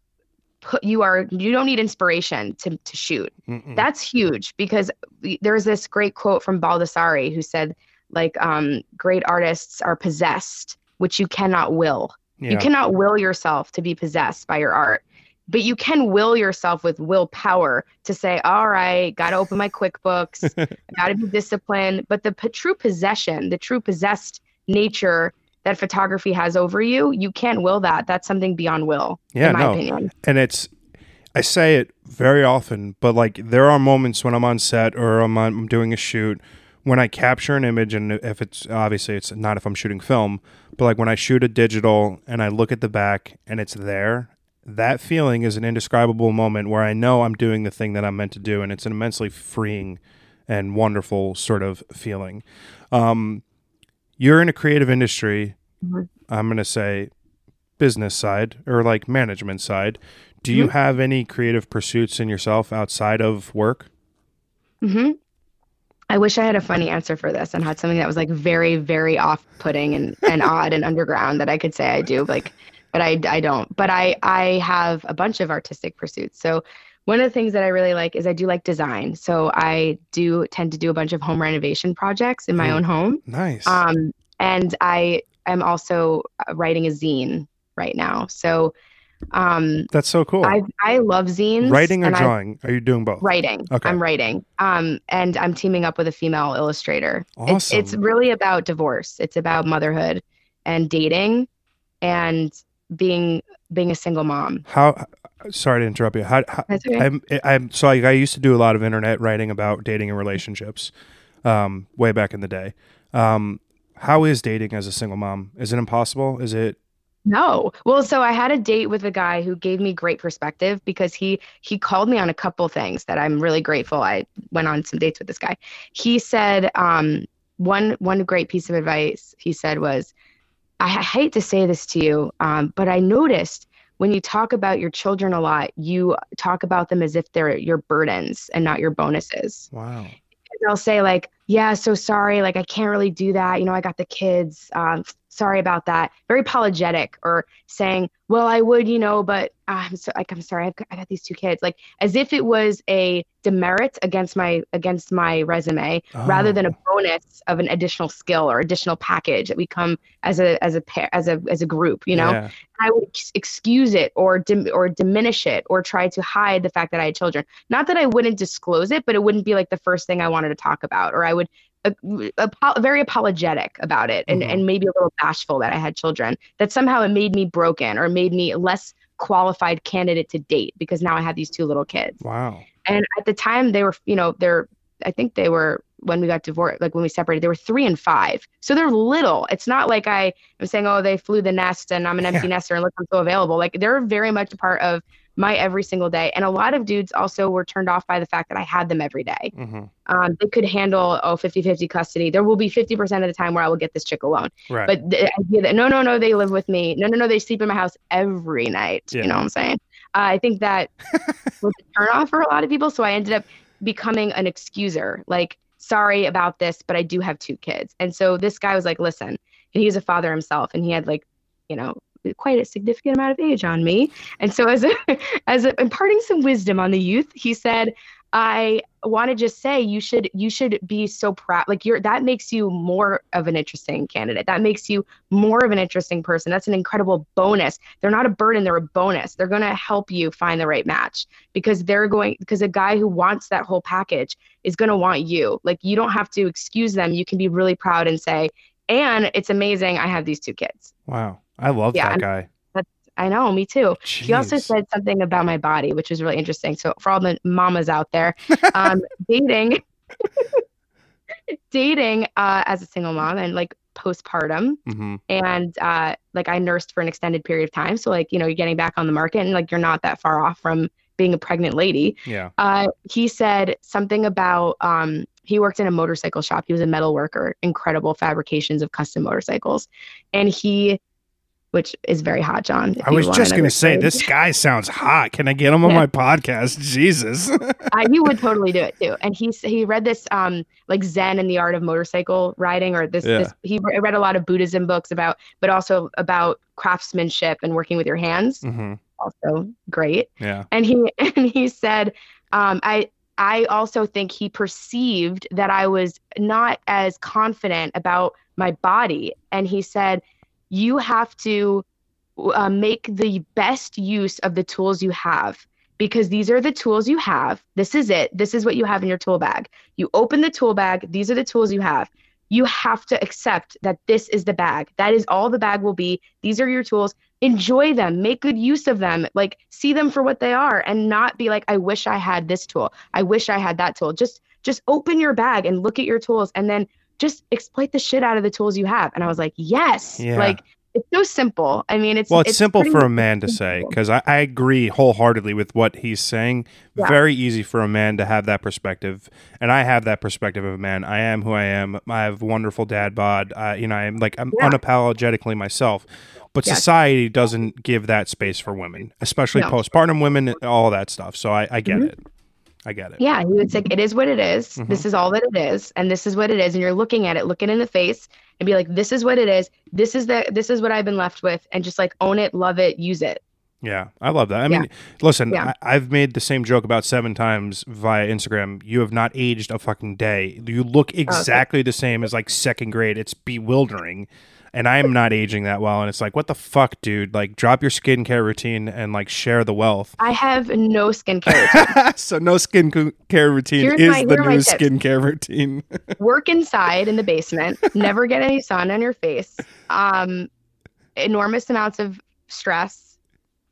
put you are you don't need inspiration to to shoot mm-mm. that's huge because there's this great quote from Baldessari who said like um great artists are possessed which you cannot will yeah. you cannot will yourself to be possessed by your art, but you can will yourself with willpower to say, all right, got to open my [laughs] QuickBooks, got to be disciplined. But the p- true possession, the true possessed nature that photography has over you, you can't will that. That's something beyond will, Yeah, in my no. opinion. and it's I say it very often, but like there are moments when I'm on set or I'm, on, I'm doing a shoot when I capture an image, and if it's obviously it's not if I'm shooting film, but like when I shoot a digital and I look at the back and it's there, that feeling is an indescribable moment where I know I'm doing the thing that I'm meant to do, and it's an immensely freeing and wonderful sort of feeling. Um, you're in a creative industry. Mhm. I'm going to say business side or like management side. Do you Mhm. have any creative pursuits in yourself outside of work? Mm-hmm. I wish I had a funny answer for this and had something that was like very, very off-putting and, and [laughs] odd and underground that I could say I do, like, but I, I don't. But I, I have a bunch of artistic pursuits. So one of the things that I really like is I do like design. So I do tend to do a bunch of home renovation projects in my Ooh. own home. Nice. Um, and I am also uh, writing a zine right now. So um, That's so cool. I, I love zines. Writing or and I- drawing? Are you doing both? Writing. Okay. I'm writing. Um, and I'm teaming up with a female illustrator. It's, it's really about divorce. It's about motherhood and dating and being being a single mom. How? Sorry to interrupt you. How? how okay. I'm. I'm. So I, I used to do a lot of internet writing about dating and relationships, um, way back in the day. Um, how is dating as a single mom? Is it impossible? Is it? No. Well, so I had a date with a guy who gave me great perspective because he he called me on a couple things that I'm really grateful. I went on some dates with this guy. He said um, one one great piece of advice he said was, I hate to say this to you, um, but I noticed when you talk about your children a lot, you talk about them as if they're your burdens and not your bonuses. Wow. they'll say like yeah so sorry like i can't really do that you know i got the kids um, sorry about that very apologetic or saying well i would you know but uh, i'm so like i'm sorry I've got, i got these two kids like as if it was a demerit against my against my resume rather than a Oh. bonus of an additional skill or additional package that we come as a as a pair as a as a group you know Yeah. I would excuse it or dim- or diminish it or try to hide the fact that I had children. Not that I wouldn't disclose it, but it wouldn't be like the first thing I wanted to talk about, or I would uh, apo- very apologetic about it and, Mhm. and maybe a little bashful that I had children. That somehow it made me broken or made me less qualified candidate to date because now I have these two little kids. Wow. And at the time, they were, you know, they're, I think they were, when we got divorced, like when we separated, they were three and five. So they're little. It's not like I am saying, oh, they flew the nest and I'm an empty Yeah. [laughs] nester and look, I'm so available. Like they're very much a part of my every single day. And a lot of dudes also were turned off by the fact that I had them every day. hmm Um, they could handle, oh, 50 50 custody. There will be 50% of the time where I will get this chick alone. Right. But the idea that, no, no, no, they live with me. No, no, no, they sleep in my house every night. Yeah. You know what I'm saying? Uh, I think that [laughs] was a turn off for a lot of people. So I ended up becoming an excuser. Like, sorry about this, but I do have two kids. And so this guy was like, listen, and he's a father himself, and he had like, you know, quite a significant amount of age on me. And so as a, [laughs] as a, imparting some wisdom on the youth, he said, I want to just say you should you should be so proud like you're that makes you more of an interesting candidate. That makes you more of an interesting person. That's an incredible bonus. They're not a burden they're a bonus. They're going to help you find the right match because they're going because a guy who wants that whole package is going to want you. Like you don't have to excuse them. You can be really proud and say and it's amazing i have these two kids. Wow. I love Yeah, that guy. i know me too he also said something about my body, which was really interesting. So for all the mamas out there, um, [laughs] dating, [laughs] dating uh, as a single mom and like postpartum, hmm and uh, like I nursed for an extended period of time. So like you know you're getting back on the market, and like you're not that far off from being a pregnant lady. Yeah. Uh, he said something about um, he worked in a motorcycle shop. He was a metal worker, incredible fabrications of custom motorcycles, and he. Which is very hot, John. I was just going to say, this guy sounds hot. Can I get him on Yeah. my podcast? [laughs] Jesus. I, he would totally do it too. And he he read this um like Zen and the art of motorcycle riding, or this Yeah. this he read a lot of Buddhism books about, but also about craftsmanship and working with your hands. hmm Also great. Yeah. And he [laughs] and he said, um, I I also think he perceived that I was not as confident about my body, and he said, you have to uh, make the best use of the tools you have because these are the tools you have. This is it. This is what you have in your tool bag. You open the tool bag. These are the tools you have. You have to accept that this is the bag. That is all the bag will be. These are your tools. Enjoy them. Make good use of them. Like see them for what they are and not be like I wish I had this tool. I wish I had that tool. Just just open your bag and look at your tools and then just exploit the shit out of the tools you have. And I was like, "Yes." Yeah. Like it's so simple. I mean, it's Well, it's, simple for a man to say because I, I agree wholeheartedly with what he's saying. Yeah. Very easy for a man to have that perspective, and I have that perspective of a man. I am who I am. I have wonderful dad bod. Uh, you know, I'm like I'm Yeah. unapologetically myself. But society doesn't give that space for women, especially No. postpartum women, all that stuff. So I, I get Mhm. it. I get it. Yeah, he would say, "It is what it is. Mhm. This is all that it is, and this is what it is." And you're looking at it, looking in the face, and be like, "This is what it is. This is the this is what I've been left with," and just like own it, love it, use it. Yeah, I love that. I Yeah. mean, listen, Yeah. I, I've made the same joke about seven times via Instagram. You have not aged a fucking day. You look exactly the same as like second grade. It's bewildering. And I am not aging that well. And it's like, what the fuck, dude? Like, drop your skincare routine and like share the wealth. I have no skincare. [laughs] so, no skincare routine Here's is my- the here are my new skincare routine. [laughs] Work inside in the basement. Never get any sun on your face. Um, enormous amounts of stress,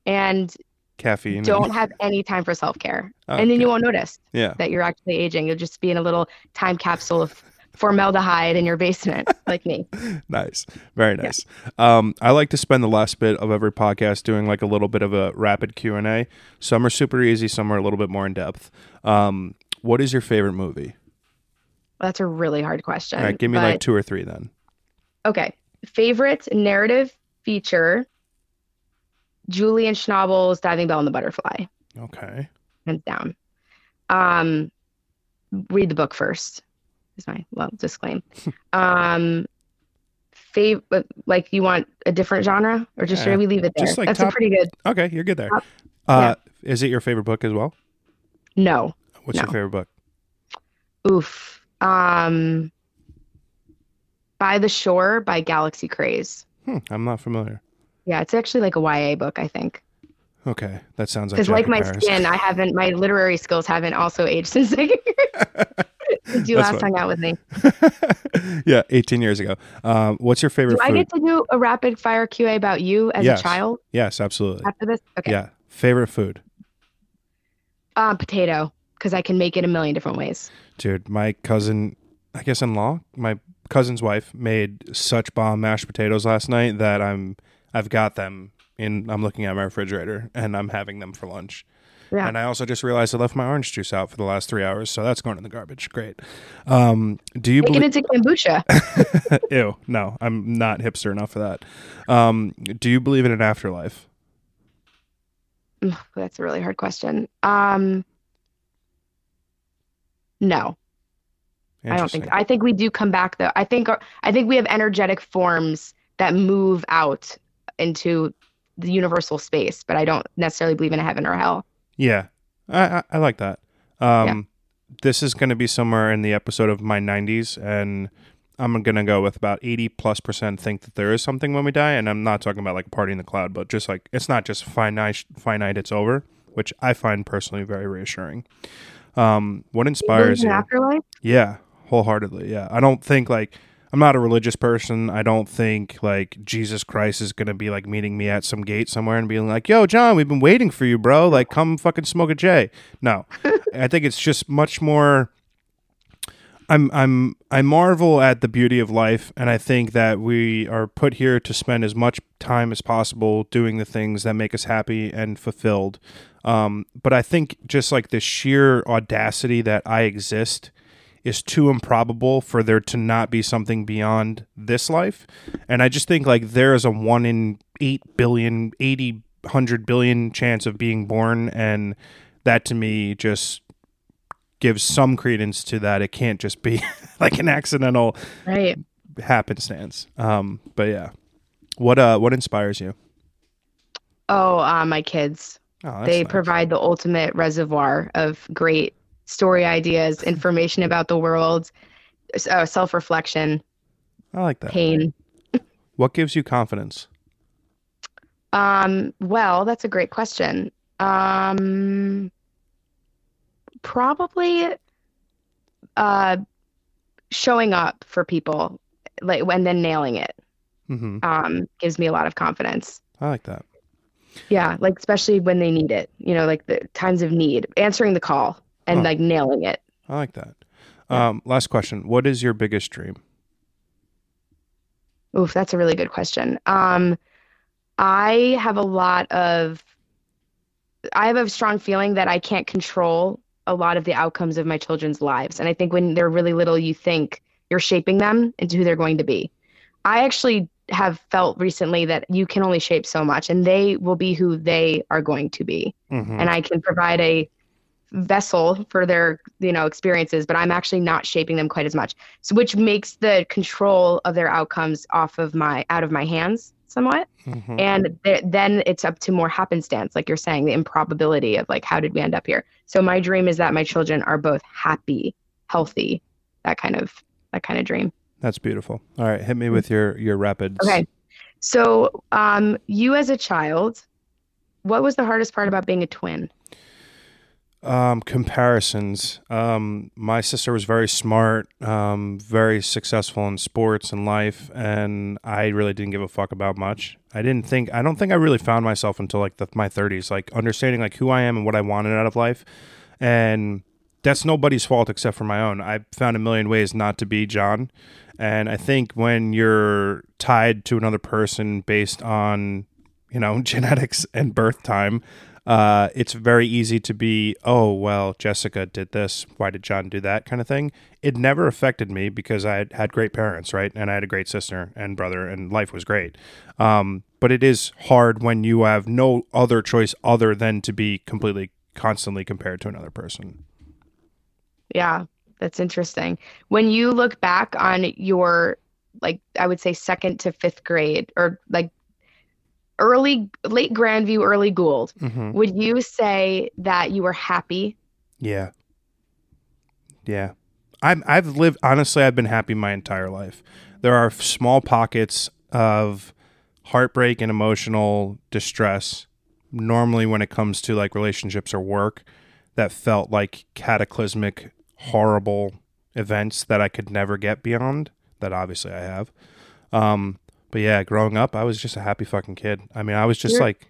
and Caffeine. don't have any time for self care. And then you won't notice Yeah. that you're actually aging. You'll just be in a little time capsule of formaldehyde in your basement, [laughs] like me. nice. Very nice. Um i like to spend the last bit of every podcast doing like a little bit of a rapid q&a some are super easy some are a little bit more in depth um what is your favorite movie? That's a really hard question. all right give me but- like two or three then. Okay. Favorite narrative feature Julian Schnabel's Diving Bell and the Butterfly, okay. Hands down. Um, read the book first, is my well disclaim. [laughs] um, fav- like you want a different genre, or just Yeah, should we leave it there? just, like, That's top- a pretty good. okay you're good there Top- uh is it your favorite book as well No. what's your favorite book Oof. Um, By the Shore by Galaxy Craze. hmm, i'm not familiar Yeah, it's actually like a YA book, I think. okay that sounds like Because like my Paris. skin, I haven't my literary skills haven't also aged since [laughs] [laughs] you last hung out with me? [laughs] yeah, 18 years ago. Um, what's your favorite Do I get to do a rapid fire QA about you as Yes. a child yes, absolutely. after this? Okay. Yeah. Favorite food? Uh, potato, because I can make it a million different ways. Dude, my cousin, I guess in law, my cousin's wife made such bomb mashed potatoes last night that I'm I've got them in I'm looking at my refrigerator and I'm having them for lunch. Yeah. And I also just realized I left my orange juice out for the last three hours, so that's going in the garbage. Great. Um, do you Make it into kombucha. [laughs] Ew, no, I'm not hipster enough for that. Um, do you believe in an afterlife? That's a really hard question. Um, no, I don't think. Interesting. I think we do come back though. I think I think we have energetic forms that move out into the universal space, but I don't necessarily believe in a heaven or hell. Yeah, I, I, I like that. Um, This is going to be somewhere in the episode of my 90s, and I'm going to go with about 80 plus percent think that there is something when we die. And I'm not talking about like party in the cloud, but just like it's not just finite, finite, it's over, which I find personally very reassuring. Um, what inspires you? afterlife? Yeah, wholeheartedly. Yeah. I don't think like I'm not a religious person. I don't think like Jesus Christ is going to be like meeting me at some gate somewhere and being like, "Yo, John, we've been waiting for you, bro. Like come fucking smoke a J." No. [laughs] I think it's just much more I'm I'm I marvel at the beauty of life and I think that we are put here to spend as much time as possible doing the things that make us happy and fulfilled. Um, but I think just like the sheer audacity that I exist is too improbable for there to not be something beyond this life. And I just think like there is a one in eight billion, eighty, hundred billion chance of being born. And that to me just gives some credence to that. It can't just be [laughs] like an accidental Right. happenstance. Um, but yeah. What uh what inspires you? Oh, uh, my kids. Oh, they nice. provide the ultimate reservoir of great story ideas, [laughs] information about the world, uh, self-reflection, I like that. pain. What gives you confidence? Um, well, that's a great question. Um, probably uh, showing up for people, like and then nailing it, hmm um, gives me a lot of confidence. I like that. Yeah, like especially when they need it, you know, like the times of need, answering the call and Huh. like nailing it. I like that. Yeah. Um, last question. What is your biggest dream? Oof, that's a really good question. Um, I have a lot of, I have a strong feeling that I can't control a lot of the outcomes of my children's lives. And I think when they're really little, you think you're shaping them into who they're going to be. I actually have felt recently that you can only shape so much, and they will be who they are going to be. Mhm. And I can provide a vessel for their, you know, experiences, but I'm actually not shaping them quite as much. So which makes the control of their outcomes off of my out of my hands somewhat. Mhm. And th- then it's up to more happenstance, like you're saying, the improbability of like how did we end up here. So my dream is that my children are both happy, healthy, that kind of that kind of dream. That's beautiful. All right, hit me with your your rapids. Okay. So um you as a child, what was the hardest part about being a twin? Um, comparisons. Um, my sister was very smart, um, very successful in sports and life, and I really didn't give a fuck about much. I didn't think. I don't think I really found myself until like the, my thirties, like understanding like who I am and what I wanted out of life, and that's nobody's fault except for my own. I found a million ways not to be John, and I think when you're tied to another person based on you know [laughs] genetics and birth time uh, it's very easy to be, oh, well, Jessica did this. Why did John do that kind of thing? It never affected me because I had, great parents, right? And I had a great sister and brother, and life was great. Um, but it is hard when you have no other choice other than to be completely, constantly compared to another person. Yeah, that's interesting. When you look back on your, like, I would say second to fifth grade or like early, late Grandview, early Gould, Mm-hmm. would you say that you were happy? Yeah. Yeah. I've, I've lived, honestly, I've been happy my entire life. There are small pockets of heartbreak and emotional distress, normally when it comes to like relationships or work, that felt like cataclysmic, horrible events that I could never get beyond. That obviously I have. Um, but yeah, growing up, I was just a happy fucking kid. I mean, I was just You're- like,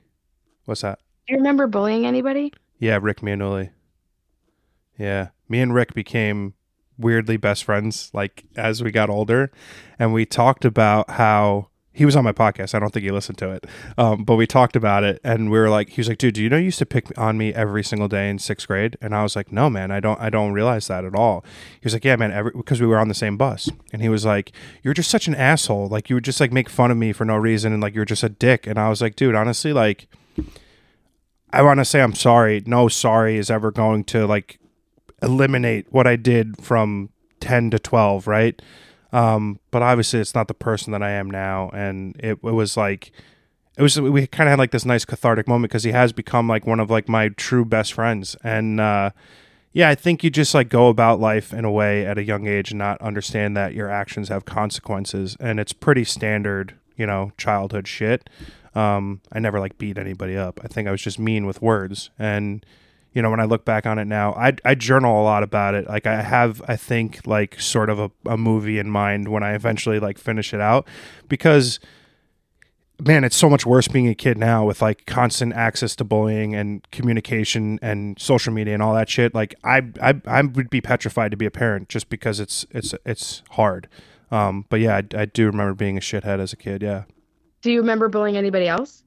what's that? Do you remember bullying anybody? Yeah, Rick Manuli. Yeah, me and Rick became weirdly best friends like as we got older, and we talked about how he was on my podcast. I don't think he listened to it, um, but we talked about it, and we were like, he was like, "Dude, do you know you used to pick on me every single day in sixth grade?" And I was like, "No, man, I don't. I don't realize that at all." He was like, "Yeah, man, every because we were on the same bus," and he was like, "You're just such an asshole. Like you would just like make fun of me for no reason, and like you're just a dick." And I was like, "Dude, honestly, like." I want to say I'm sorry. No sorry is ever going to like eliminate what I did from 10 to 12, right? Um, but obviously it's not the person that I am now. And it, it was like, it was, we kind of had like this nice cathartic moment because he has become like one of like my true best friends. And, uh, yeah, I think you just like go about life in a way at a young age and not understand that your actions have consequences. And it's pretty standard, you know, childhood shit. Um, I never like beat anybody up. I think I was just mean with words. And, you know, when I look back on it now, I, I journal a lot about it. Like I have, I think like sort of a, a movie in mind when I eventually like finish it out because man, it's so much worse being a kid now with like constant access to bullying and communication and social media and all that shit. Like I, I, I would be petrified to be a parent just because it's, it's, it's hard. Um, but yeah, I, I do remember being a shithead as a kid. Yeah. Do you remember bullying anybody else?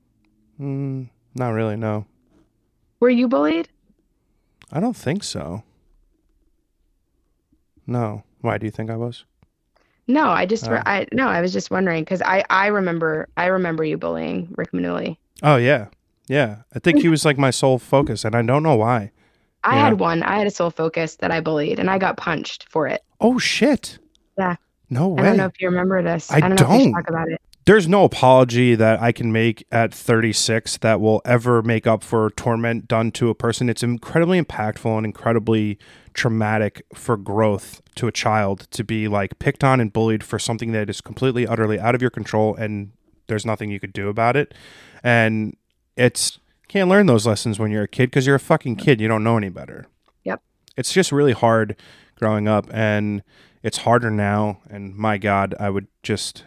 Mm, not really. No, Were you bullied? I don't think so. No. Why do you think I was? No, I just Oh. I no, I was just wondering because I I remember I remember you bullying Rick Manuli. Oh yeah, yeah. I think he was like my sole focus, and I don't know why. I Yeah. had one. I had a sole focus that I bullied, and I got punched for it. Oh shit. Yeah. No way. I don't know if you remember this. I I don't know don't. talk about it. There's no apology that I can make at 36 that will ever make up for torment done to a person. It's incredibly impactful and incredibly traumatic for growth to a child to be like picked on and bullied for something that is completely utterly out of your control and there's nothing you could do about it. And it's can't learn those lessons when you're a kid because you're a fucking kid. You don't know any better. Yep. It's just really hard growing up and it's harder now and my god, I would just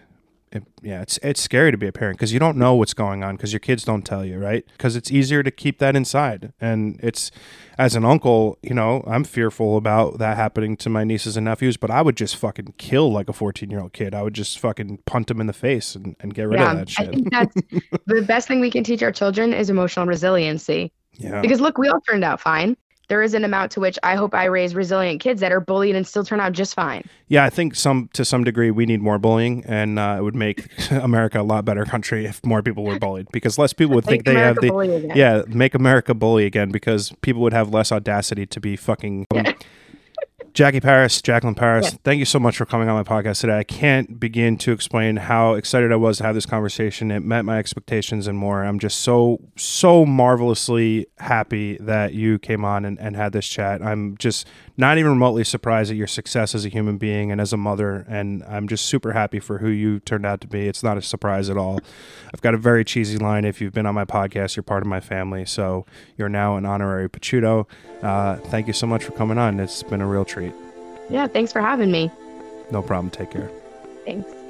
it, yeah, it's it's scary to be a parent because you don't know what's going on because your kids don't tell you, right? Because it's easier to keep that inside, and it's as an uncle, you know, I'm fearful about that happening to my nieces and nephews. But I would just fucking kill like a 14 year old kid. I would just fucking punt him in the face and, and get rid of that shit. I think that's [laughs] the best thing we can teach our children is emotional resiliency. yeah, Because look, we all turned out fine. There is an amount to which I hope I raise resilient kids that are bullied and still turn out just fine. yeah. I think some to some degree we need more bullying, and uh, it would make [laughs] America a lot better country if more people were bullied because less people would think they have the bully again. Yeah, make America bully again because people would have less audacity to be fucking. um, Jackie Paris, Jaclyn Paris, thank you so much for coming on my podcast today. I can't begin to explain how excited I was to have this conversation. It met my expectations and more. I'm just so, so marvelously happy that you came on and, and had this chat. I'm just not even remotely surprised at your success as a human being and as a mother. And I'm just super happy for who you turned out to be. It's not a surprise at all. I've got a very cheesy line. If you've been on my podcast, you're part of my family. So you're now an honorary Pachuto. Uh, thank you so much for coming on. It's been a real treat. Yeah, thanks for having me. No problem. Take care. Thanks.